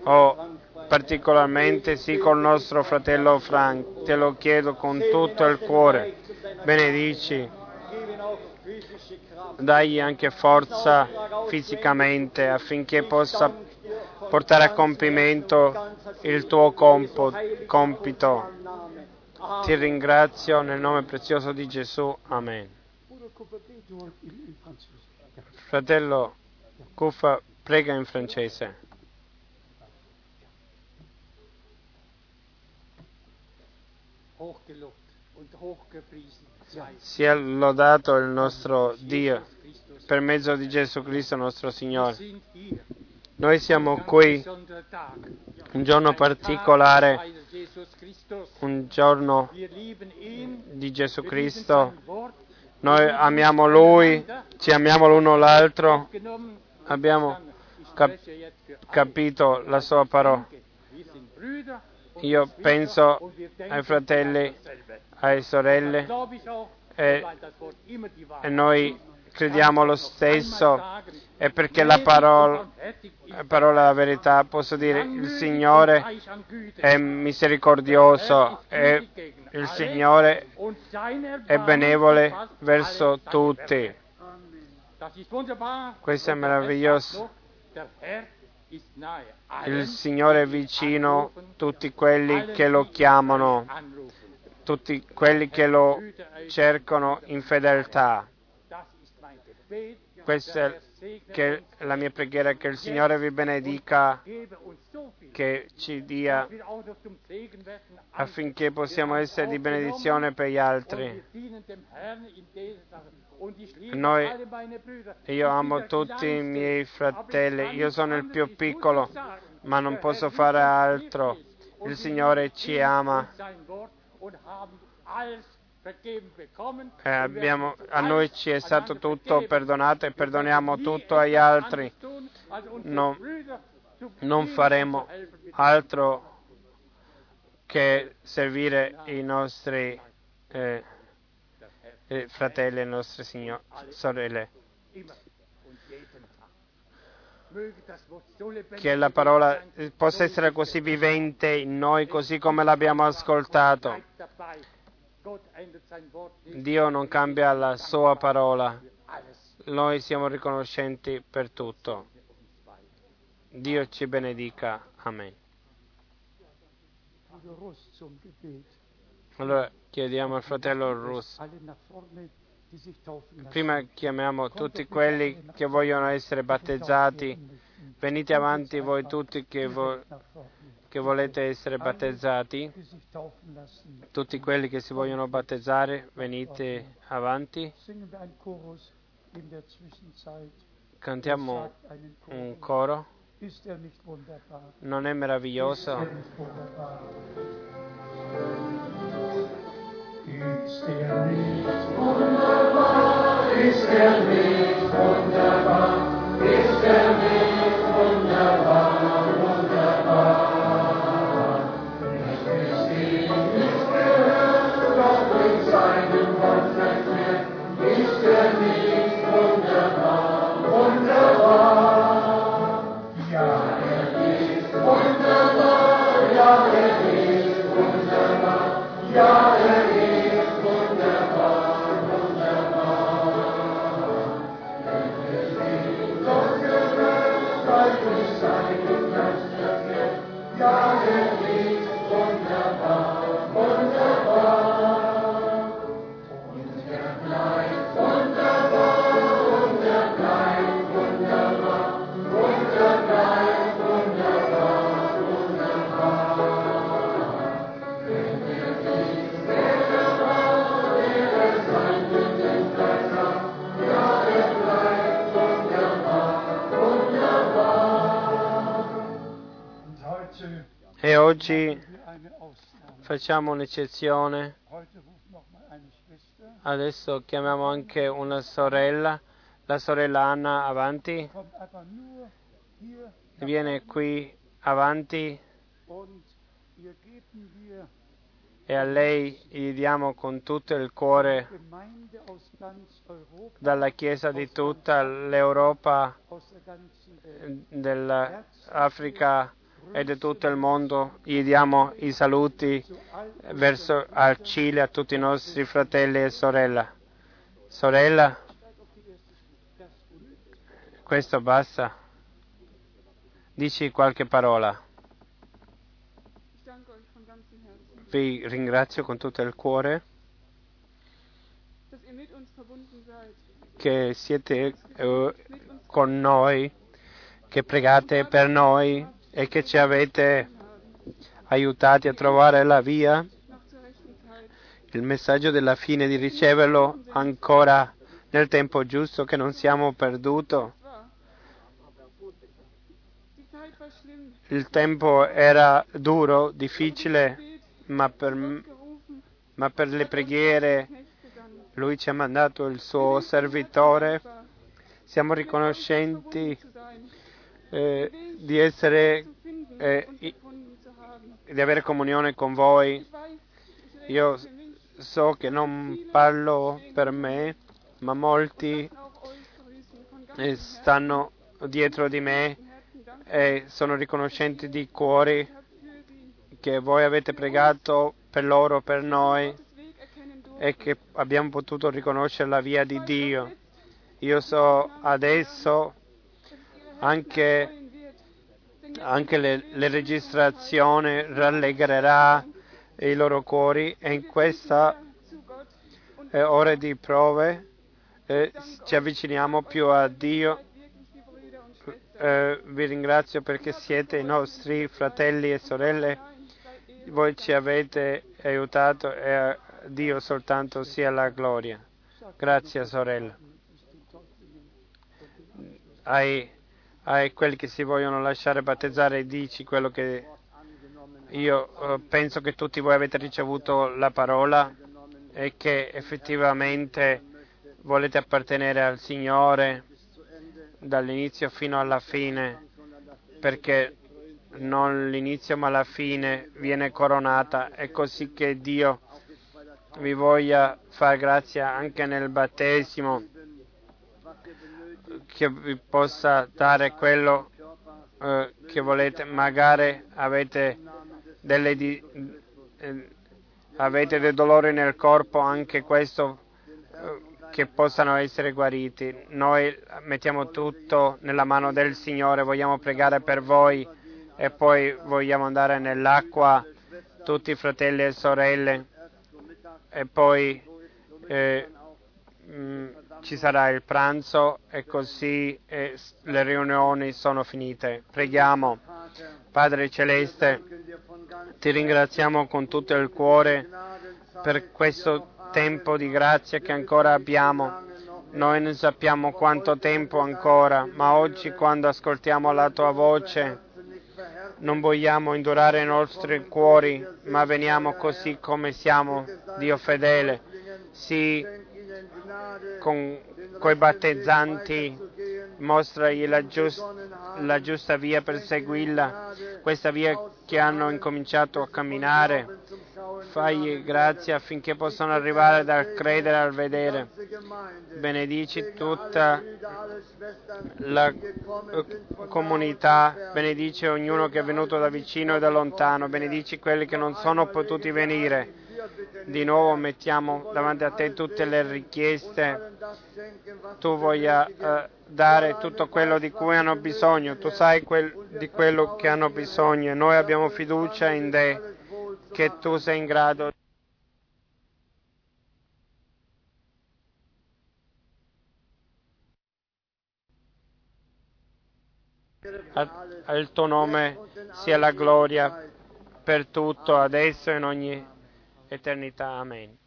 oh, particolarmente sì col nostro fratello Frank. Te lo chiedo con tutto il cuore. Benedici. Dagli anche forza fisicamente affinché possa portare a compimento il tuo compito. Ti ringrazio nel nome prezioso di Gesù. Amen. Fratello Cuffa, prega in francese. Sia lodato il nostro Dio per mezzo di Gesù Cristo nostro Signore. Noi siamo qui un giorno particolare, un giorno di Gesù Cristo. Noi amiamo Lui, ci amiamo l'uno l'altro, abbiamo cap- capito la sua parola. Io penso ai fratelli, alle sorelle e, e noi crediamo lo stesso e perché la parola, la parola la verità posso dire il Signore è misericordioso e il Signore è benevole verso tutti. Questo è meraviglioso. Il Signore è vicino a tutti quelli che lo chiamano, tutti quelli che lo cercano in fedeltà. Questa è la mia preghiera, che il Signore vi benedica, che ci dia affinché possiamo essere di benedizione per gli altri. Noi, io amo tutti i miei fratelli, io sono il più piccolo, ma non posso fare altro. Il Signore ci ama. E abbiamo, a noi ci è stato tutto perdonato e perdoniamo tutto agli altri. No, non faremo altro che servire i nostri eh, eh, fratelli e nostre signor- sorelle. Che la parola possa essere così vivente in noi, così come l'abbiamo ascoltato. Dio non cambia la sua parola. Noi siamo riconoscenti per tutto. Dio ci benedica. Amen. Allora chiediamo al fratello Russ. Alle nach vorne, die sich taufen lassen. Prima chiamiamo tutti quelli che vogliono essere battezzati. Venite avanti voi tutti che, vo- che volete essere battezzati. Tutti quelli che si vogliono battezzare, venite avanti. Cantiamo un coro. Ist er nicht Wunderbar ist der Weg, wunderbar ist der Weg. Oggi facciamo un'eccezione. Adesso chiamiamo anche una sorella, la sorella Anna avanti. Viene qui avanti e a lei gli diamo con tutto il cuore dalla Chiesa di tutta l'Europa, Welt. dell'Africa e di tutto il mondo. Gli diamo i saluti verso al Cile a tutti i nostri fratelli e sorelle. Sorella, questo basta. Dici qualche parola. Vi ringrazio con tutto il cuore che siete eh, con noi, che pregate per noi e che ci avete aiutati a trovare la via, il messaggio della fine di riceverlo ancora nel tempo giusto, che non siamo perduti. Il tempo era duro, difficile, ma per, ma per le preghiere lui ci ha mandato il suo servitore. Siamo riconoscenti zu haben. di avere comunione con voi. Io so che non parlo per me, ma molti eh, stanno dietro di me e sono riconoscenti di cuore che voi avete pregato per loro, per noi e che abbiamo potuto riconoscere la via di Dio. Io so adesso anche, anche le, le registrazioni rallegrerà i loro cuori e in questa eh, ore di prove eh, ci avviciniamo più a Dio. Eh, vi ringrazio perché siete i nostri fratelli e sorelle. Voi ci avete aiutato e a Dio soltanto sia la gloria. Grazie sorella. Ai, ai quelli che si vogliono lasciare battezzare dici quello che io eh, penso che tutti voi avete ricevuto la parola e che effettivamente volete appartenere al Signore dall'inizio fino alla fine, perché non l'inizio ma la fine viene coronata. È così che Dio vi voglia far grazia anche nel battesimo, che vi possa dare quello eh, che volete. Magari avete delle eh, avete dei dolori nel corpo, anche questo eh, che possano essere guariti. Noi mettiamo tutto nella mano del Signore, vogliamo pregare per voi e poi vogliamo andare nell'acqua, tutti i fratelli e sorelle, e poi eh, mh, ci sarà il pranzo e così le riunioni sono finite. Preghiamo. Padre Celeste, ti ringraziamo con tutto il cuore per questo tempo di grazia che ancora abbiamo. Noi non sappiamo quanto tempo ancora, ma oggi quando ascoltiamo la tua voce non vogliamo indurare i nostri cuori, ma veniamo così come siamo, Dio fedele. Sì, con quei battezzanti, mostragli la, giust, la giusta via per seguirla, questa via che hanno incominciato a camminare. Fagli grazia affinché possano arrivare dal credere al vedere. Benedici tutta la comunità, benedici ognuno che è venuto da vicino e da lontano, benedici quelli che non sono potuti venire. Di nuovo mettiamo davanti a te tutte le richieste. Tu voglia eh, dare tutto quello di cui hanno bisogno. Tu sai quel, di quello che hanno bisogno e noi abbiamo fiducia in te che tu sei in grado al tuo nome sia la gloria per tutto, adesso e in ogni eternità. Amen.